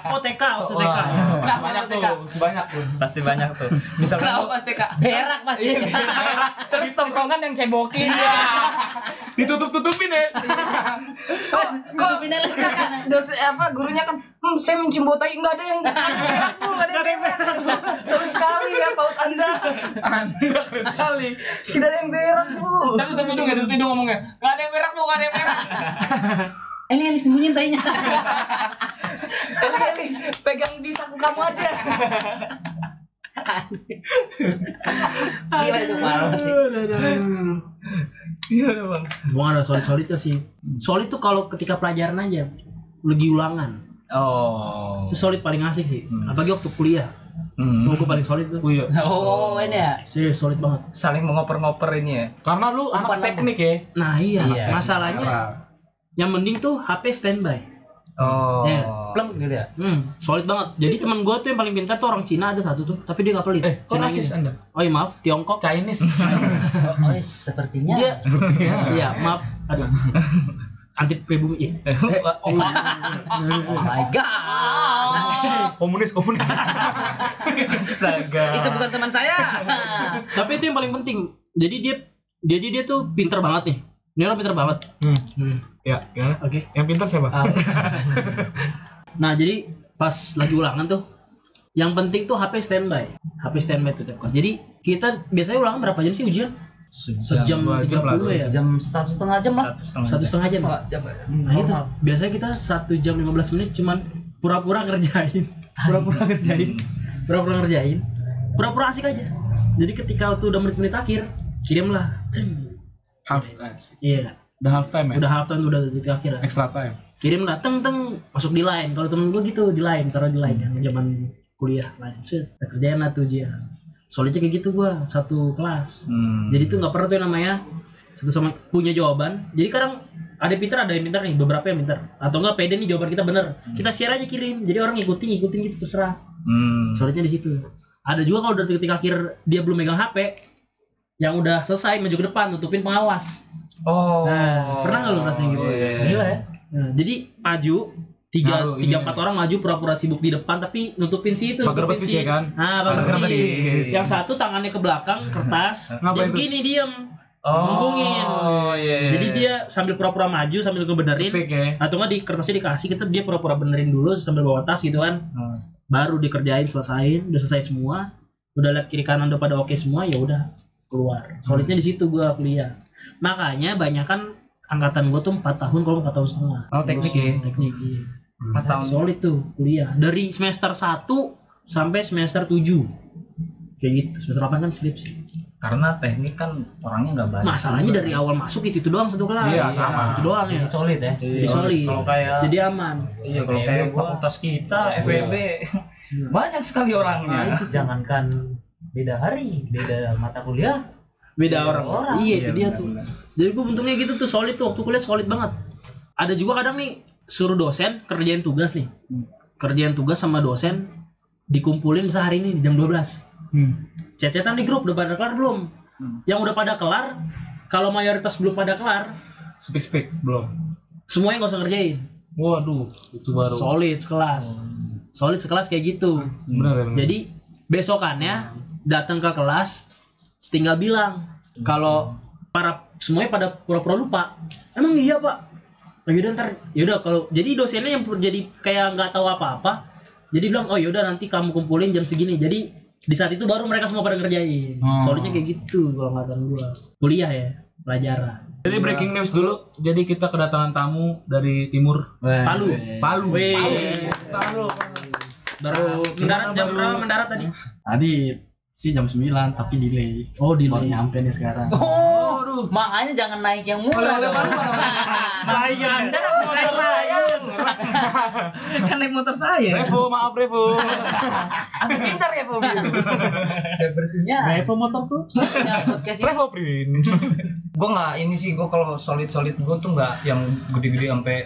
OTK, OTK. Nah, banyak TK. tuh, sebanyak tuh. pasti banyak tuh misalkan kenapa pas TK berak pasti terus tongkrongan yang cebokin Ditutup-tutupin ya. Kok kok (laughs) dosen apa gurunya kan hmm, saya mencium bau tai nggak ada yang berak bu nggak ada yang berak. (laughs) bu seru sekali ya paut anda. Anda keren sekali. tidak ada yang berak bu. Tapi tutup hidung ya tutup hidung ngomongnya nggak ada yang berak bu nggak ada yang berak. (laughs) Eli Eli sembunyiin tainya. Eli Eli pegang di saku kamu aja. Gila itu parah sih iya bang Gua ada solid-solidnya sih. Solid tuh kalau ketika pelajaran aja. Lagi ulangan. oh Itu solid paling asik sih. Apalagi waktu kuliah. Hmm. Oh, gue paling solid tuh. Oh iya. (laughs) Oh, ini ya. Serius solid banget. Saling mengoper-ngoper ini ya. Karena lu anak Umpan teknik ya. Nah iya, Iya. masalahnya Parah. yang mending tuh HP standby. Oh. Iya. Pleng gitu ya. Hmm, solid banget. Jadi teman gue tuh yang paling pintar tuh orang Cina ada satu tuh, tapi dia nggak pelit. Eh, kok Cina rasis ini. Anda? Oh iya maaf, Tiongkok. Chinese. (laughs) Oh, oh, sepertinya. Dia, iya maaf, aduh. Anti pribumi. Iya. Oh, Oh my god. komunis komunis. astaga. Itu bukan teman saya. (laughs) tapi itu yang paling penting. Jadi dia, jadi dia tuh pintar banget nih. Ini orang pintar banget. hmm. Hmm. Ya, gimana? Oke. Yang pintar siapa? Ah, (laughs) Nah jadi pas lagi ulangan tuh, yang penting tuh HP standby. HP standby tuh tiap kali. Jadi kita biasanya ulangan berapa jam sih ujian? Sejam jam tiga lah, puluh ya. jam satu setengah jam lah. Satu setengah jam. Nah itu biasanya kita satu jam 15 menit cuman pura-pura ngerjain, pura-pura ngerjain, pura-pura ngerjain, pura-pura asik aja. Jadi ketika tuh udah menit-menit akhir, kirimlah. Ceng. Half time. Iya, Udah half time ya? udah half time udah detik akhir. extra time. Kirim lah, teng teng masuk di line. Kalau temen gue gitu di line, taruh di line kan zaman kuliah line. Set, kerjain lah tuh dia. Soalnya kayak gitu gua satu kelas. Hmm. Jadi tuh nggak pernah tuh yang namanya satu sama punya jawaban. Jadi kadang ada yang pintar ada yang pintar nih, beberapa yang pintar. Atau enggak pede nih jawaban kita bener. Kita share aja kirim. Jadi orang ngikutin ngikutin gitu terserah. Hmm. Solidnya di situ. Ada juga kalau udah detik akhir dia belum megang HP, yang udah selesai maju ke depan nutupin pengawas. Oh. Nah, pernah nggak lu ngerasain gitu? Oh, iya, iya. Gila ya. Nah, jadi maju tiga Ngaruh tiga ini. empat orang maju pura-pura sibuk di depan tapi nutupin si itu Pagar betis si ya kan? nah pagar betis. betis. yang satu tangannya ke belakang kertas (laughs) Ngapain gini diem Oh. Nunggungin. Oh iya. iya. jadi dia sambil pura-pura maju sambil ngebenerin Speak ya. atau nggak di kertasnya dikasih kita dia pura-pura benerin dulu sambil bawa tas gitu kan Hmm. baru dikerjain selesaiin udah selesai semua udah lihat kiri kanan udah pada oke semua ya udah keluar. Solidnya di situ gua kuliah. Makanya banyak kan angkatan gua tuh 4 tahun kalau 4 tahun setengah. Oh, teknik ya? teknik iya. Empat tahun. solid tuh kuliah. Dari semester 1 sampai semester 7 kayak gitu. Semester 8 kan skripsi Karena teknik kan orangnya nggak banyak. masalahnya dari awal masuk itu itu doang satu kelas. Iya, sama. itu doang ya. Jadi solid ya. jadi solid. Kalau kayak jadi aman. Iya, kalau FEB kayak fakultas kita FEB (laughs) banyak sekali orangnya. Nah, jangankan beda hari, beda mata kuliah. beda Beda orang. orang. iya itu dia benar, tuh benar. jadi gue untungnya gitu tuh solid tuh waktu kuliah solid banget ada juga kadang nih suruh dosen kerjain tugas nih kerjaan tugas sama dosen dikumpulin sehari ini di jam 12 Hmm. chat-chatan di grup udah pada kelar belum Hmm. yang udah pada kelar kalau mayoritas belum pada kelar Speak speak belum. semuanya nggak usah ngerjain Waduh, itu baru. solid sekelas solid sekelas kayak gitu Benar ya, benar. jadi besokannya datang ke kelas tinggal bilang kalau para semuanya pada pura-pura lupa emang iya pak oh, yaudah ntar yaudah kalau jadi dosennya yang jadi kayak nggak tahu apa-apa jadi bilang oh yaudah nanti kamu kumpulin jam segini jadi di saat itu baru mereka semua pada ngerjain Oh. solidnya kayak gitu kalau angkatan gua kuliah ya pelajaran Jadi breaking news dulu. Jadi kita kedatangan tamu dari timur. Palu Palu. Wih. Palu. Baru mendarat jam berapa mendarat tadi Tadi sih jam 9 tapi delay. oh di Baru nyampe nih sekarang. Oh, makanya jangan naik yang murah dong. Layang. (laughs) (laughs) kan naik motor saya. Revo, maaf Revo. (laughs) Aku pintar ya Bobi. Sepertinya Revo motor tuh ini Revo Prin. gue nggak ini sih gue kalau solid solid gue tuh nggak yang gede-gede sampai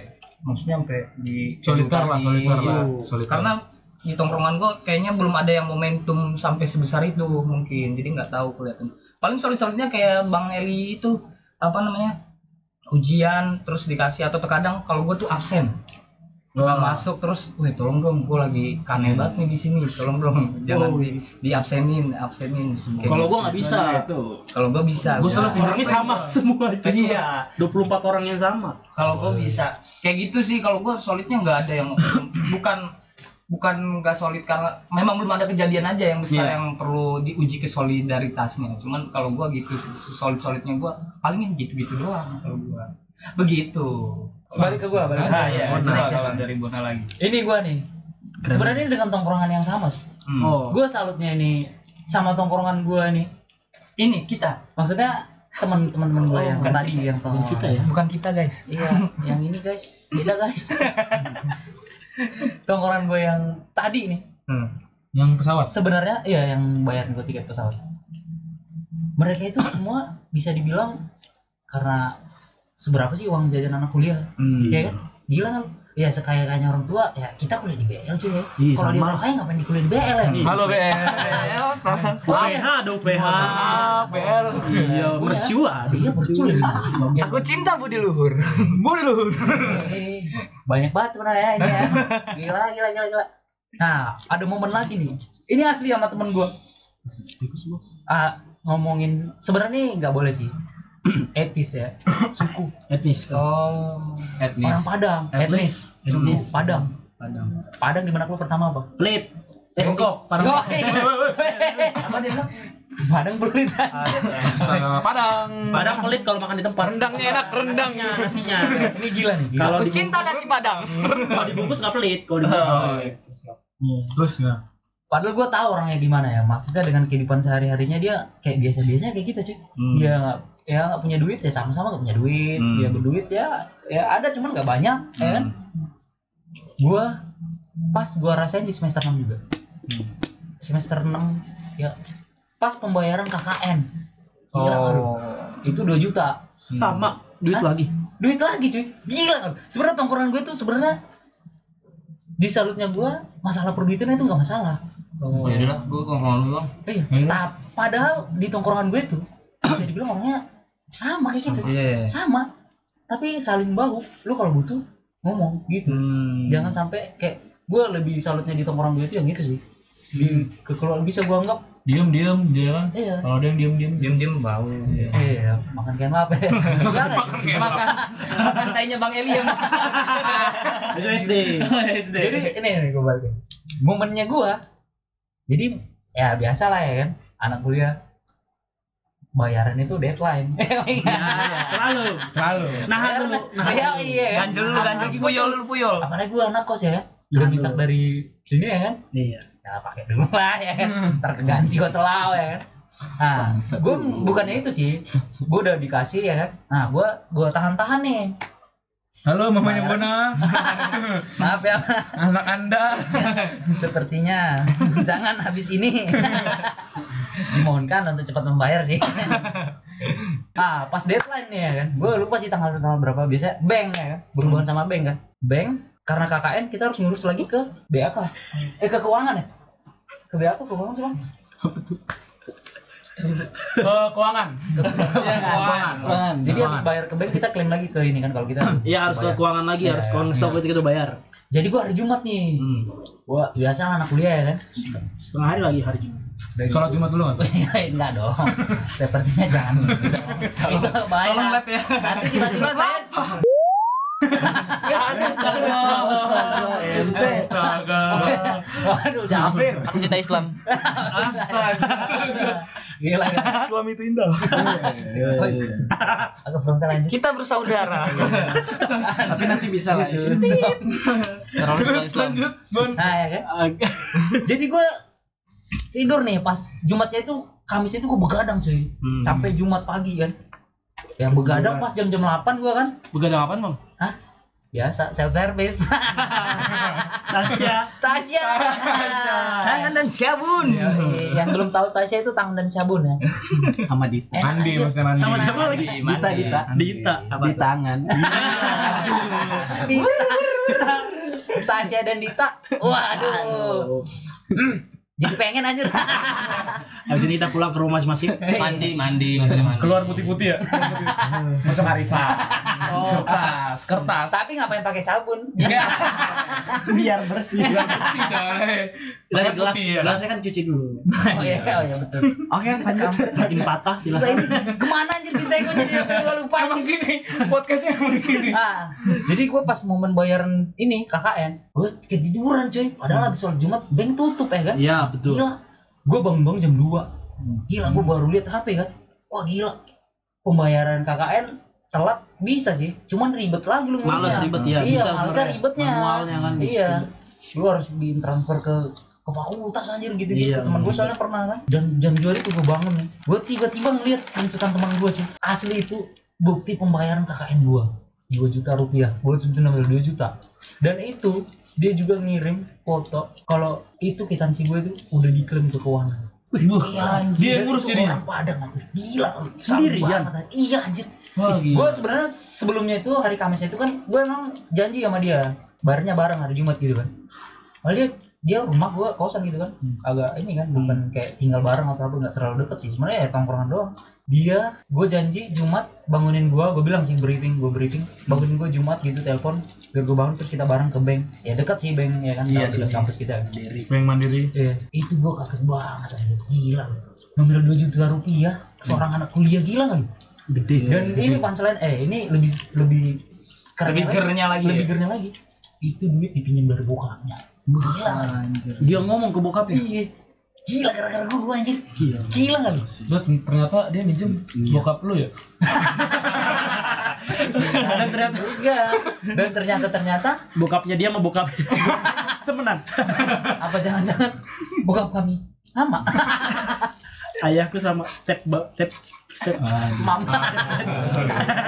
maksudnya sampai di Soliter lah, soliter lah. Iya. Soliter. Karena di tongkrongan gue kayaknya belum ada yang momentum sampai sebesar itu mungkin. Jadi nggak tahu kelihatan. Paling solid solidnya kayak bang Eli itu apa namanya ujian terus dikasih atau terkadang kalau gue tuh absen. Nggak masuk terus, wih tolong dong, gue lagi kane banget nih di sini, tolong dong, jangan Oh, di, di absenin, absenin. Kayak Kalau gua nggak bisa. itu. kalau gue bisa, Gua gua- selalu orangnya sama semua itu. Iya, 24 orang yang sama. Kalau gue bisa. Kayak gitu sih kalau gue solidnya nggak ada yang bukan bukan nggak solid karena memang belum ada kejadian aja yang besar Iya. yang perlu diuji kesolidaritasnya cuman kalau gue gitu solid solidnya gue palingnya gitu gitu doang kalau gue begitu Balik ke gua, balik ke ah, gua. ya, salam dari Bona lagi Ini gua nih. Sebenarnya ini dengan tongkrongan yang sama. sih. Hmm. oh Gua salutnya ini sama tongkrongan gua nih. ini kita Maksudnya teman-teman gua Oh, yang bukan tadi yang Bukan kita ya bukan kita guys Iya, yang ini guys, beda guys. (laughs) (laughs) tongkrongan gua yang tadi nih. hmm. Yang pesawat. sebenarnya iya yang bayar gue tiket pesawat mereka itu semua bisa dibilang karena seberapa sih uang jajan anak kuliah Hmm. ya kan gila kan ya sekaya kayaknya orang tua ya kita kuliah di BL cuy ya Iya, kalau sama. orang kaya ngapain di kuliah di BL ya Halo BL. UPH ada UPH. BL. Iya, mercua. iya percuma lebih bagus Aku cinta Budi Luhur. Budi Luhur. (laughs) Banyak banget sebenarnya ini ya. (laughs) Gila gila gila gila. Nah ada momen lagi nih. Ini asli sama temen gua. Ah ngomongin sebenarnya nggak boleh sih. (clears throat) Etis ya. Suku. Etnis. Oh, orang Padang. Etnis. Suku Etnis. Padang. Padang. Padang di mana lu pertama apa Pelit. Bangkok. Padang (laughs) apa dia bilang Padang pelit Astaga, Padang. Padang pelit kalau makan di tempat. Rendangnya enak, rendangnya. Nasinya. ini gila nih. Kalau dibungkus- cinta nasi Padang. Kalau dibungkus nggak pelit, kalau dibungkus. Oh, iya. Terus ya. Padahal gue tahu orangnya gimana ya. Maksudnya dengan kehidupan sehari-harinya dia kayak biasa-biasa kayak kita cuy. Hmm. Dia nggak ya nggak punya duit ya sama-sama nggak punya duit. Hmm. Dia berduit ya ya ada cuman nggak banyak ya kan. Gue pas gue rasain di semester 6 juga. Semester 6 ya pas pembayaran KKN. Gila kan? Oh. Itu 2 juta. Sama, duit Hah? lagi. Duit lagi cuy. Gila kan. Sebenarnya tongkrongan gue tuh sebenarnya di salutnya gue masalah perduitan itu nggak masalah. Oh, ya udah, gua ngomong dulu bang. Iya, Iya. ta- padahal di tongkrongan gue tuh bisa dibilang orangnya sama kayak kita, Iya. sama. Tapi saling bahu. Lu kalau butuh ngomong gitu. Hmm. Jangan sampai kayak gue lebih salutnya di tongkrongan gue itu yang gitu sih. Di kekeluarga bisa gue anggap Diem diem dia kan. iya. Kalau dia yang diem diem. Diem diem bau. Iya, makan kayak apa ya? Enggak enggak. Makan makan tainya Bang Eli ya. (laughs) Itu SD. Jadi ini nih gue balik. Momennya gue jadi ya biasa lah ya kan anak kuliah bayaran itu deadline. (laughs) Ya, ya, selalu. Selalu. Nahan dulu, nahan Iya, dulu. iya. Ganjel lu, ganjel Apalagi gua puyol puyol. Apalagi gue anak kos ya. Udah minta dari sini ya kan. Iya. Ya pakai dulu lah ya kan. Ntar keganti kok selau ya kan. Nah, gue bukannya itu sih. Gue udah dikasih ya kan. Nah, gue gue tahan-tahan nih. Halo mamanya. Bona. (laughs) Maaf ya. Anak Anda. (laughs) Sepertinya jangan habis ini. (laughs) Dimohonkan untuk cepat membayar sih. ah, pas deadline nih ya kan. Gue lupa sih tanggal tanggal berapa biasa bank ya kan. Berhubungan sama bank kan. Bank karena KKN kita harus ngurus lagi ke BAK. Eh ke keuangan ya? Ke BAK ke keuangan sih, Bang? Ke keuangan. Iya, keuangan. Keuangan. Jadi habis bayar ke bank kita klaim lagi ke ini kan kalau kita. Iya harus ke keuangan lagi, Iya, harus iya, iya. stok itu kita bayar. Jadi gua hari Jumat nih. Hmm. Gua biasa anak kuliah ya kan. Setengah hari lagi hari Jumat. Udah Sholat. Jumat dulu kan? (laughs) Enggak dong. (laughs) Sepertinya jangan dong. Itu bahaya. Tolong lab ya. Nanti tiba-tiba saya Ente. Astaga. Waduh, jangan. Aku cinta Islam. Astaga. Gila, gila. Islam itu indah. Agak frontal lanjut. Kita bersaudara. Tapi nanti bisa lah. Gitu. Terus lanjut, Bon. Nah, ya kan. Jadi gue tidur nih pas Jumatnya itu Kamis itu gue begadang cuy. Hmm. Sampai Jumat pagi kan. Ya begadang pas jam-jam 8 gue kan. Begadang apaan, Bang? Hah? Biasa self service. (laughs) Tasya. Tasya. Tangan dan sabun. Ya, (laughs) yang belum tahu Tasya itu tangan dan sabun ya. Sama Dita. Eh, Mandi, maksudnya mandi. Sama siapa lagi? Dita, Dita. Dita. Apa Di tangan. Dita. (laughs) Tasya dan Dita. Waduh. Jadi pengen anjir. (laughs) Habis ini kita pulang ke rumah masing-masing. Mandi, mandi, maksudnya mandi. Keluar putih-putih ya? (laughs) Macam Marisa. Oh, kertas. Kertas. Tapi ngapain pakai sabun? (laughs) Biar bersih. Biar bersih, coy. Dari gelas, ya. gelasnya kan cuci dulu. Oh iya, oh iya betul. Oke, lanjut. Makin patah silahkan. ini ke mana anjir kita kok jadi gua lupa Emang gini, podcastnya emang gini. Ah, jadi gue pas momen bayaran ini KKN, gue ketiduran cuy. Padahal habis sholat Jumat bank tutup ya kan? Iya betul. Gila. Gue bangun-bangun jam 2 Gila, gue baru lihat HP kan. Wah gila. Pembayaran KKN telat bisa sih. Cuman ribet lagi lu Males ngurusnya. ribet ya. Iya, bisa ribetnya. Manualnya kan. Iya. Lu harus bikin transfer ke ke fakultas anjir gitu gitu. Iya, teman gue ribet. soalnya pernah kan. Dan jam 2 itu gue bangun nih. Gue tiba-tiba ngeliat screenshotan teman gue cuy. Asli itu bukti pembayaran KKN gue. 2 juta rupiah. Gue namanya 2 juta. Dan itu dia juga ngirim foto kalau itu kitansi gue itu udah diklaim ke keuangan Gila, anjir. Dia ngurus jadinya? orang Padang anjir. Gila. Sendirian? Iya anjir. Wah, Gue sebenarnya sebelumnya itu hari Kamis itu kan gue emang janji sama dia. Barnya bareng hari Jumat gitu kan. Malah dia dia rumah gue kosan gitu kan. Agak ini kan bukan kayak tinggal bareng atau apa nggak terlalu deket sih. Sebenarnya ya tongkrongan doang. Dia gue janji Jumat bangunin gue, gue bilang sih briefing, gue briefing, bangunin gue Jumat gitu telepon, biar gue bangun terus kita bareng ke bank. Ya dekat sih bank ya kan, Iya sih. dekat kampus kita sendiri. Bank Mandiri. Iya, itu gue kaget banget anjir. Gila. Ngambil 2 juta rupiah seorang anak kuliah gila kan? Gede. Dan ini punchline eh ini lebih lebih Lebih kerennya gernya lagi Lebih ya? gernya lagi. Itu duit dipinjam dari bokapnya. Gila. Anjir. Dia ngomong ke bokapnya. Iya. Gila gara-gara gue anjir. Gila. Gila enggak lu? Terus ternyata dia minjem bokap lu ya? Dan ternyata enggak. Dan ternyata ternyata Bokapnya dia sama bokapnya. (laughs) Temenan. apa jangan-jangan bokap kami sama Ayahku sama step step step mama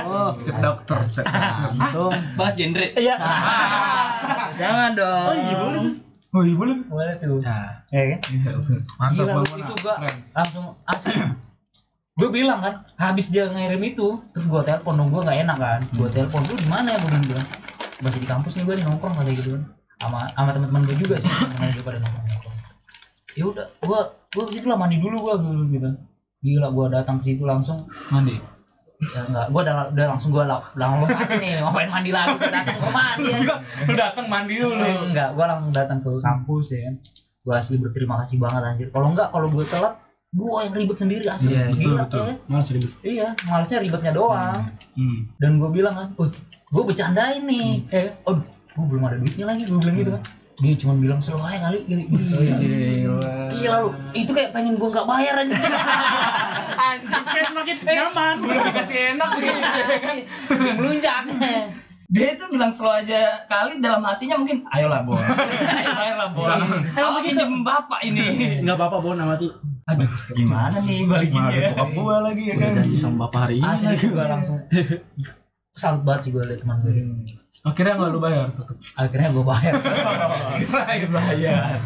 Oh, Cek dokter, cek dokter. untung. Bahas genre. Iya. jangan dong Oh iya boleh. Oh iya boleh. boleh tuh. Nah, ya kan? Mantap Gila, Bang lu, Mona. itu gua Keren. langsung asli gue bilang kan habis dia ngirim itu terus gue telepon dong gue nggak enak kan. Gue telepon lu di mana ya? Gue bilang masih di kampus nih gue nih nongkrong kayak gitu kan. Sama sama teman-teman gue juga sih teman gue pada nongkrong nongkrong. Ya udah gue gue ke situ lah mandi dulu gue dulu gitu gila gue datang ke situ langsung. Mandi. Ya enggak gue udah, udah langsung gue lah langsung mandi nih ngapain mandi lagi gue datang ke mandi ya Lu datang mandi dulu. Eh, enggak, gua langsung datang ke kampus ya. Gua asli berterima kasih banget anjir. Kalau enggak, kalau gua telat, gua yang ribet sendiri asli. Iya, betul, Gila, betul. ya. Malas ribet. Iya, malesnya ribetnya doang. Hmm. Dan gua bilang kan, "Wih, gua bercandain nih." Eh, aduh, gua belum ada duitnya lagi, gua bilang gitu kan. Dia cuma bilang aja kali gitu. Gila. Gila lu. Itu kayak pengen gua nggak bayar aja. (laughs) Anjir. Kayak semakin nyaman. Belum dikasih enak gitu. (laughs) Melunjak. Dia itu bilang slow aja kali dalam hatinya mungkin ayolah Bon. (laughs) ayolah Bon. Kalau pinjem bapak ini. Enggak apa-apa Bon sama tuh. Aduh, gimana nih balikinnya? bokap gua lagi ya Udah kan. janji sama bapak hari ini. Asli gua langsung salut banget sih gua liat teman gue. Akhirnya nggak lu bayar tetep. Akhirnya gua bayar. Bayar, bayar.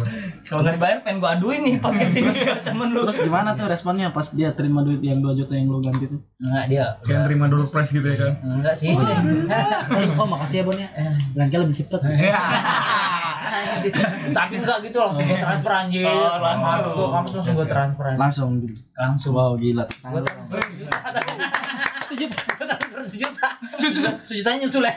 Kalau nggak dibayar pengen gua aduin nih podcast ini ke temen lu. Terus gimana tuh responnya pas dia terima duit yang 2 juta yang lu ganti tuh? Enggak dia. Kayak terima dulu price gitu ya kan. Enggak sih. (laughs) Oh makasih ya Bon ya. Lain kali lebih cepet. Tapi enggak gitu langsung gua transfer anjir. Oh, langsung. Gua transfer anjir. Langsung gitu. Langsung. Wow, gila. Gua transfer sejuta. Sejuta. Gua transfer sejuta. Sejuta. Sejutanya nyusul ya.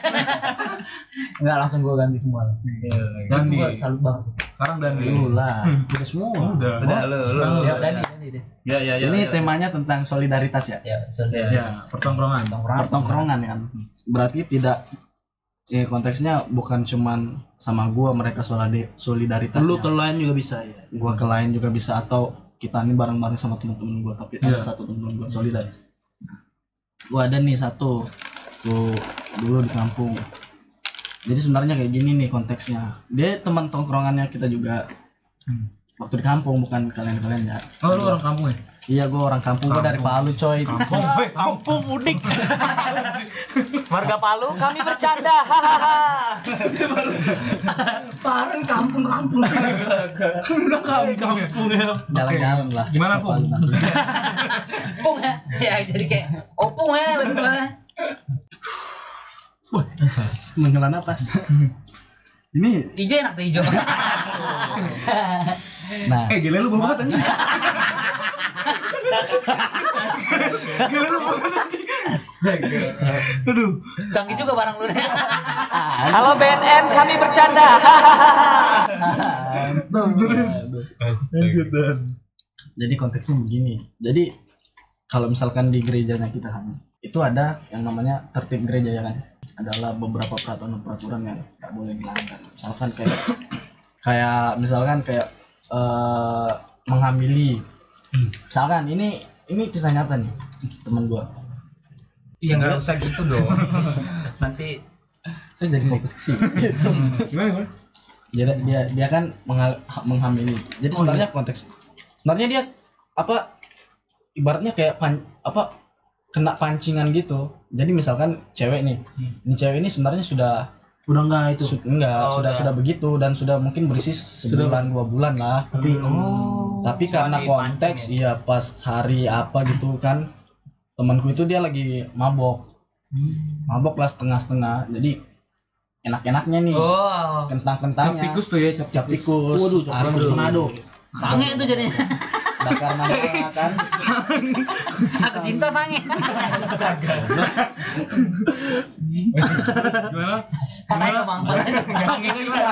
(laughs) Enggak langsung gua ganti semua. Itu Ganti. gua salut banget sih. Sekarang dan Lu lah. Udah semua. Udah. Udah lu lu. Ya Dani, Dani deh. Ya ya ya. Ini ya. temanya tentang solidaritas ya. Ya, saudara. Ya, pertongkrongan. Pertongkrongan kan. Berarti tidak ya konteksnya bukan cuman sama gua mereka solidari- solidaritas. Lu ke lain juga bisa ya. gua ke lain juga bisa atau kita ini bareng-bareng sama teman-teman gua tapi ada Iya. satu teman gua solidar. Gua ada nih satu tuh dulu di kampung. Jadi sebenarnya kayak gini nih konteksnya. Dia teman tongkrongannya kita juga. Waktu di kampung bukan kalian-kalian ya. Oh, lu orang kampung ya? Iya gua orang kampung, gua dari Palu coy. Kampung. Kampung mudik. (laughs) Warga Palu kami bercanda. (laughs) Hahaha. Parang kampung-kampung. Udah kampung ya. Jalan-jalan lah. Gimana, ke Pung? Ya. Ya jadi kayak opung ya lebih tepatnya. Menghela napas. Ini Hijau enak tuh hijau. nah, Eh, gila lu bau banget anjing. Gila lu anjing. Astaga. Aduh. Canggih juga barang lu nih. (laughs) Halo BNN kami bercanda. Terus. Lanjut dan. jadi konteksnya begini. Jadi kalau misalkan di gerejanya kita kan, itu ada yang namanya tertib gereja ya kan. Adalah beberapa peraturan-peraturan yang nggak boleh dilanggar. Misalkan kayak kayak misalkan kayak eh menghamili. Misalkan ini ini kisah nyata nih teman gua. Iya nggak usah gitu dong. (laughs) Nanti Saya jadi fokus ke sini. Gitu. (laughs) Gimana gimana? Jadi dia dia kan menghal- menghamili. Jadi sebenarnya konteks sebenarnya dia apa ibaratnya kayak pan, apa kena pancingan gitu. Jadi misalkan cewek nih, ini cewek ini sebenarnya sudah Udah enggak itu. Su- enggak Oh, sudah udah. sudah begitu dan sudah mungkin berisik sebulan dua bulan lah tapi Oh. tapi karena konteks dipancing iya pas hari apa gitu kan temanku itu dia lagi mabok mabok lah setengah-setengah jadi enak-enaknya nih Oh. kentang-kentangnya tikus tuh ya cap cap tikus Waduh, cap asli. tikus Manado. Sange itu jadinya. (laughs) bakar mana kan Aku cinta sange. gimana Bang. Dong. Sange itu gimana?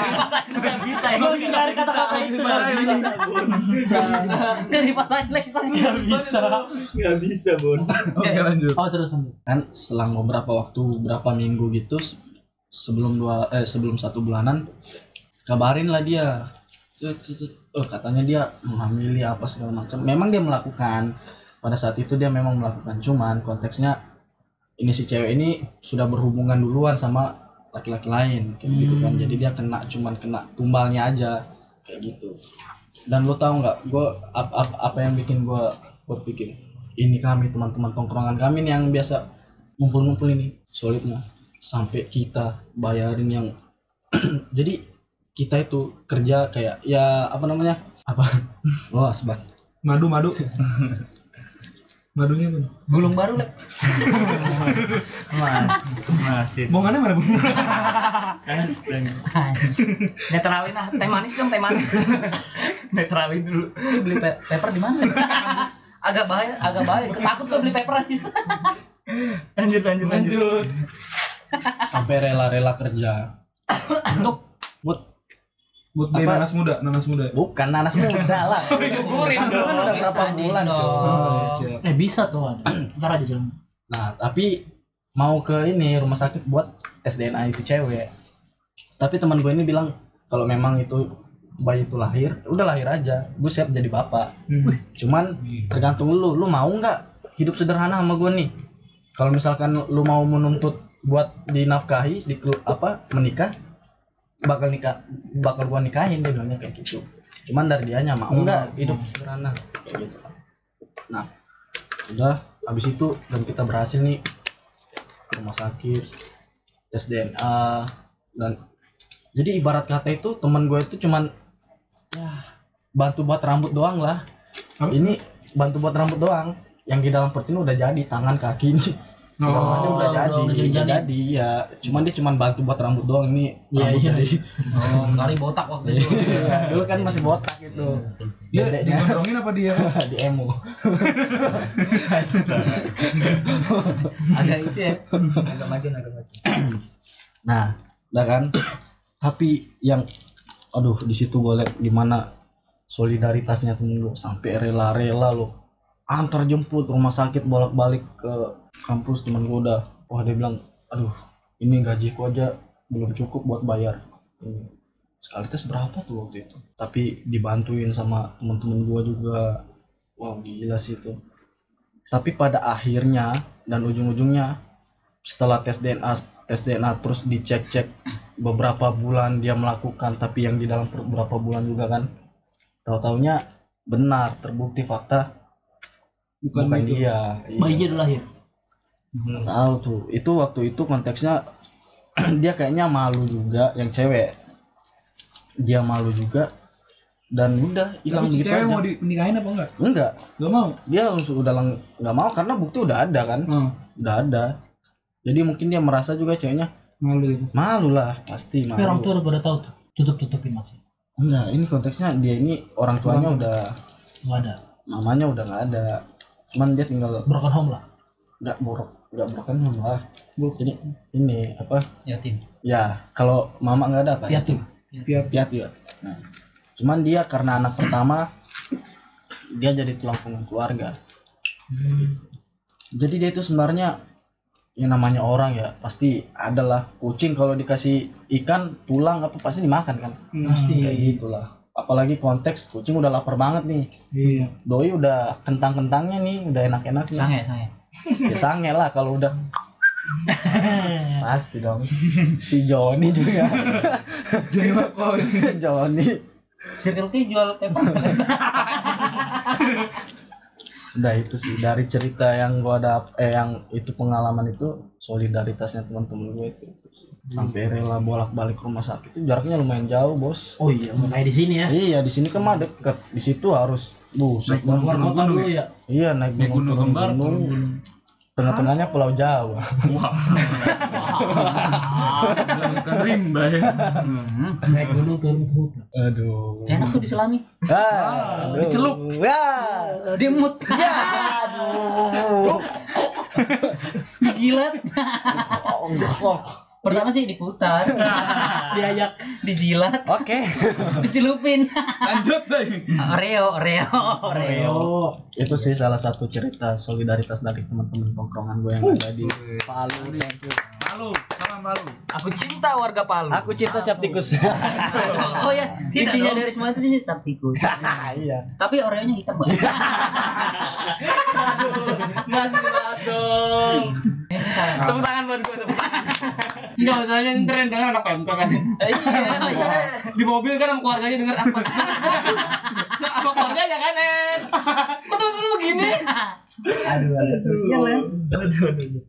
Nggak bisa ya. Kata-kata itu. Nggak bisa. Nggak lagi sange. nggak bisa bon oke lanjut Oh, terus lanjut. kan selang beberapa waktu berapa minggu gitu se- sebelum dua eh sebelum satu bulanan kabarin lah dia. Oh katanya dia menghamili apa segala macam. Memang dia melakukan. Pada saat itu dia memang melakukan. Cuman konteksnya ini si cewek ini sudah berhubungan duluan sama laki-laki lain. Kayak gitu kan. Jadi dia kena cuman kena tumbalnya aja. Kayak gitu. Dan lo tau nggak? Gue apa, apa yang bikin gue berpikir ini kami teman-teman tongkrongan kami nih yang biasa ngumpul-ngumpul ini. Solidnya. Sampai kita bayarin yang (clears throat) jadi kita itu kerja kayak ya apa namanya apa (laughs) oh sebab madu madu madunya apa Gulung baru (laughs) lah. Masih. bongannya mana bung Netralin ah, teh manis dong, teh manis. (laughs) Netralin dulu. Beli pe- paper di mana? agak bahaya, agak bahaya. Gua takut tuh beli paper aja. Lanjut, lanjut, lanjut. sampai rela-rela kerja Untuk buat buat beli nanas muda nanas muda bukan nanas (laughs) muda lah Kandungan dong. udah berapa bulan coy oh. Eh, bisa tuh. ada. Ntar aja jalan. Nah, tapi mau ke ini rumah sakit buat tes DNA itu cewek. Tapi teman gue ini bilang kalau memang itu bayi itu lahir, udah lahir aja. Gue siap jadi bapak. Hmm. Cuman tergantung lu, lu mau nggak hidup sederhana sama gue nih? Kalau misalkan lu mau menuntut buat dinafkahi, di apa menikah, bakal nikah, bakal gua nikahin dia bilangnya kayak gitu. Cuman dari dianya mau nggak hidup sederhana gitu. Nah, udah habis itu dan kita berhasil nih ke rumah sakit tes DNA dan jadi ibarat kata itu teman gue itu cuman ya bantu buat rambut doang lah Apa? ini bantu buat rambut doang yang di dalam perut ini udah jadi tangan kaki ini segala Oh, macam udah udah- jadi udah udah jadi- jadi, ya cuman dia cuman bantu buat rambut doang ini Iya, rambut iya. dari Oh, kali botak waktu itu. Iya, (laughs) dulu kan masih botak gitu dia Dedeknya. digondrongin apa dia (laughs) di emo (laughs) Agak itu ya. Agak maju, agak maju. (clears throat) Nah, lah kan. Tapi yang aduh di situ gue liat gimana solidaritasnya temen lu sampai rela-rela lo antar jemput rumah sakit bolak-balik ke kampus temen gue udah wah dia bilang aduh ini gajiku aja belum cukup buat bayar. Sekali tes berapa tuh waktu itu? Tapi dibantuin sama temen-temen gue juga. Wow gila sih itu. Tapi pada akhirnya dan ujung-ujungnya setelah tes DNA tes DNA terus dicek-cek beberapa bulan dia melakukan tapi yang di dalam perut berapa bulan juga kan tahu-taunya benar terbukti fakta bukan, Bukan itu. dia. Bayinya udah lahir. Nggak tahu tuh. Itu waktu itu konteksnya (clears throat) dia kayaknya malu juga yang cewek. Dia malu juga. Dan udah hilang Tapi si cewek aja. mau dinikahin apa enggak? Enggak. Gak mau? Dia langsung udah lang- nggak mau karena bukti udah ada kan? Hmm, udah ada. Jadi mungkin dia merasa juga ceweknya malu itu malu lah pasti Tapi orang tua malu udah pada tahu tuh. Tutup-tutupin masih. enggak ini konteksnya dia ini orang tuanya udah Nggak ada. mamanya udah nggak ada cuman dia tinggal Broken home lah. nggak borok nggak broken home lah. Jadi ini apa? Yatim. ya kalau mama nggak ada apa? Yatim. biar piatu ya nah, cuman dia karena anak pertama dia jadi tulang punggung keluarga. Jadi dia itu sebenarnya yang namanya orang ya pasti adalah kucing kalau dikasih ikan tulang apa pasti dimakan kan? Pasti kayak gitulah apalagi konteks kucing udah lapar banget nih. Iya. Doi udah kentang-kentangnya nih udah enak-enak nih Sange, sange. ya sange lah kalau udah. (laughs) Pasti dong. Si Joni juga. Jadi apa si Joni. Circle K jual paper. (laughs) udah itu sih dari cerita yang gua ada eh yang itu pengalaman itu solidaritasnya teman-teman gue itu, itu sih. sampai rela bolak-balik rumah sakit itu jaraknya lumayan jauh bos Oh iya, nggak kayak di sini ya. iya di sini kan mah deket di situ harus buset gunung, Bang. turun Kota gunung dulu ya? ya. iya naik Naik gunung gunung kembar, gunung gunung. Tengah-tengahnya pulau Jawa Bukan rimba ya. Naik gunung turun ke hutan. aduh Enak tuh diselami. ah, aduh. dicelup. ya Dimut. (laughs) aduh Dijilat. (laughs) Pertama sih diputar. (laughs) Diayak. Dijilat. oke (laughs) Dicelupin. Lanjut deh. Oreo, Oreo, Oreo. Oh, itu sih salah satu cerita solidaritas dari teman-teman tongkrongan gue yang ada di Palu thank you Malu, sama malu. Aku cinta warga Palu. aku cinta cap tikus (laughs) Oh ya, intinya dari semua itu sih cap tikus. iya Tapi Oreo-nya hitam masih dong. Tepuk tangan buat gue. tepuk tangan. Enggak, masalahnya ntar yang denger anak PMK kan. Iya. Di mobil kan sama keluarganya denger apa? Nah, sama keluarganya kan, En. Kok temen-temen lu begini? aduh aduh terus Iya, Len. Aduh, aduh, aduh.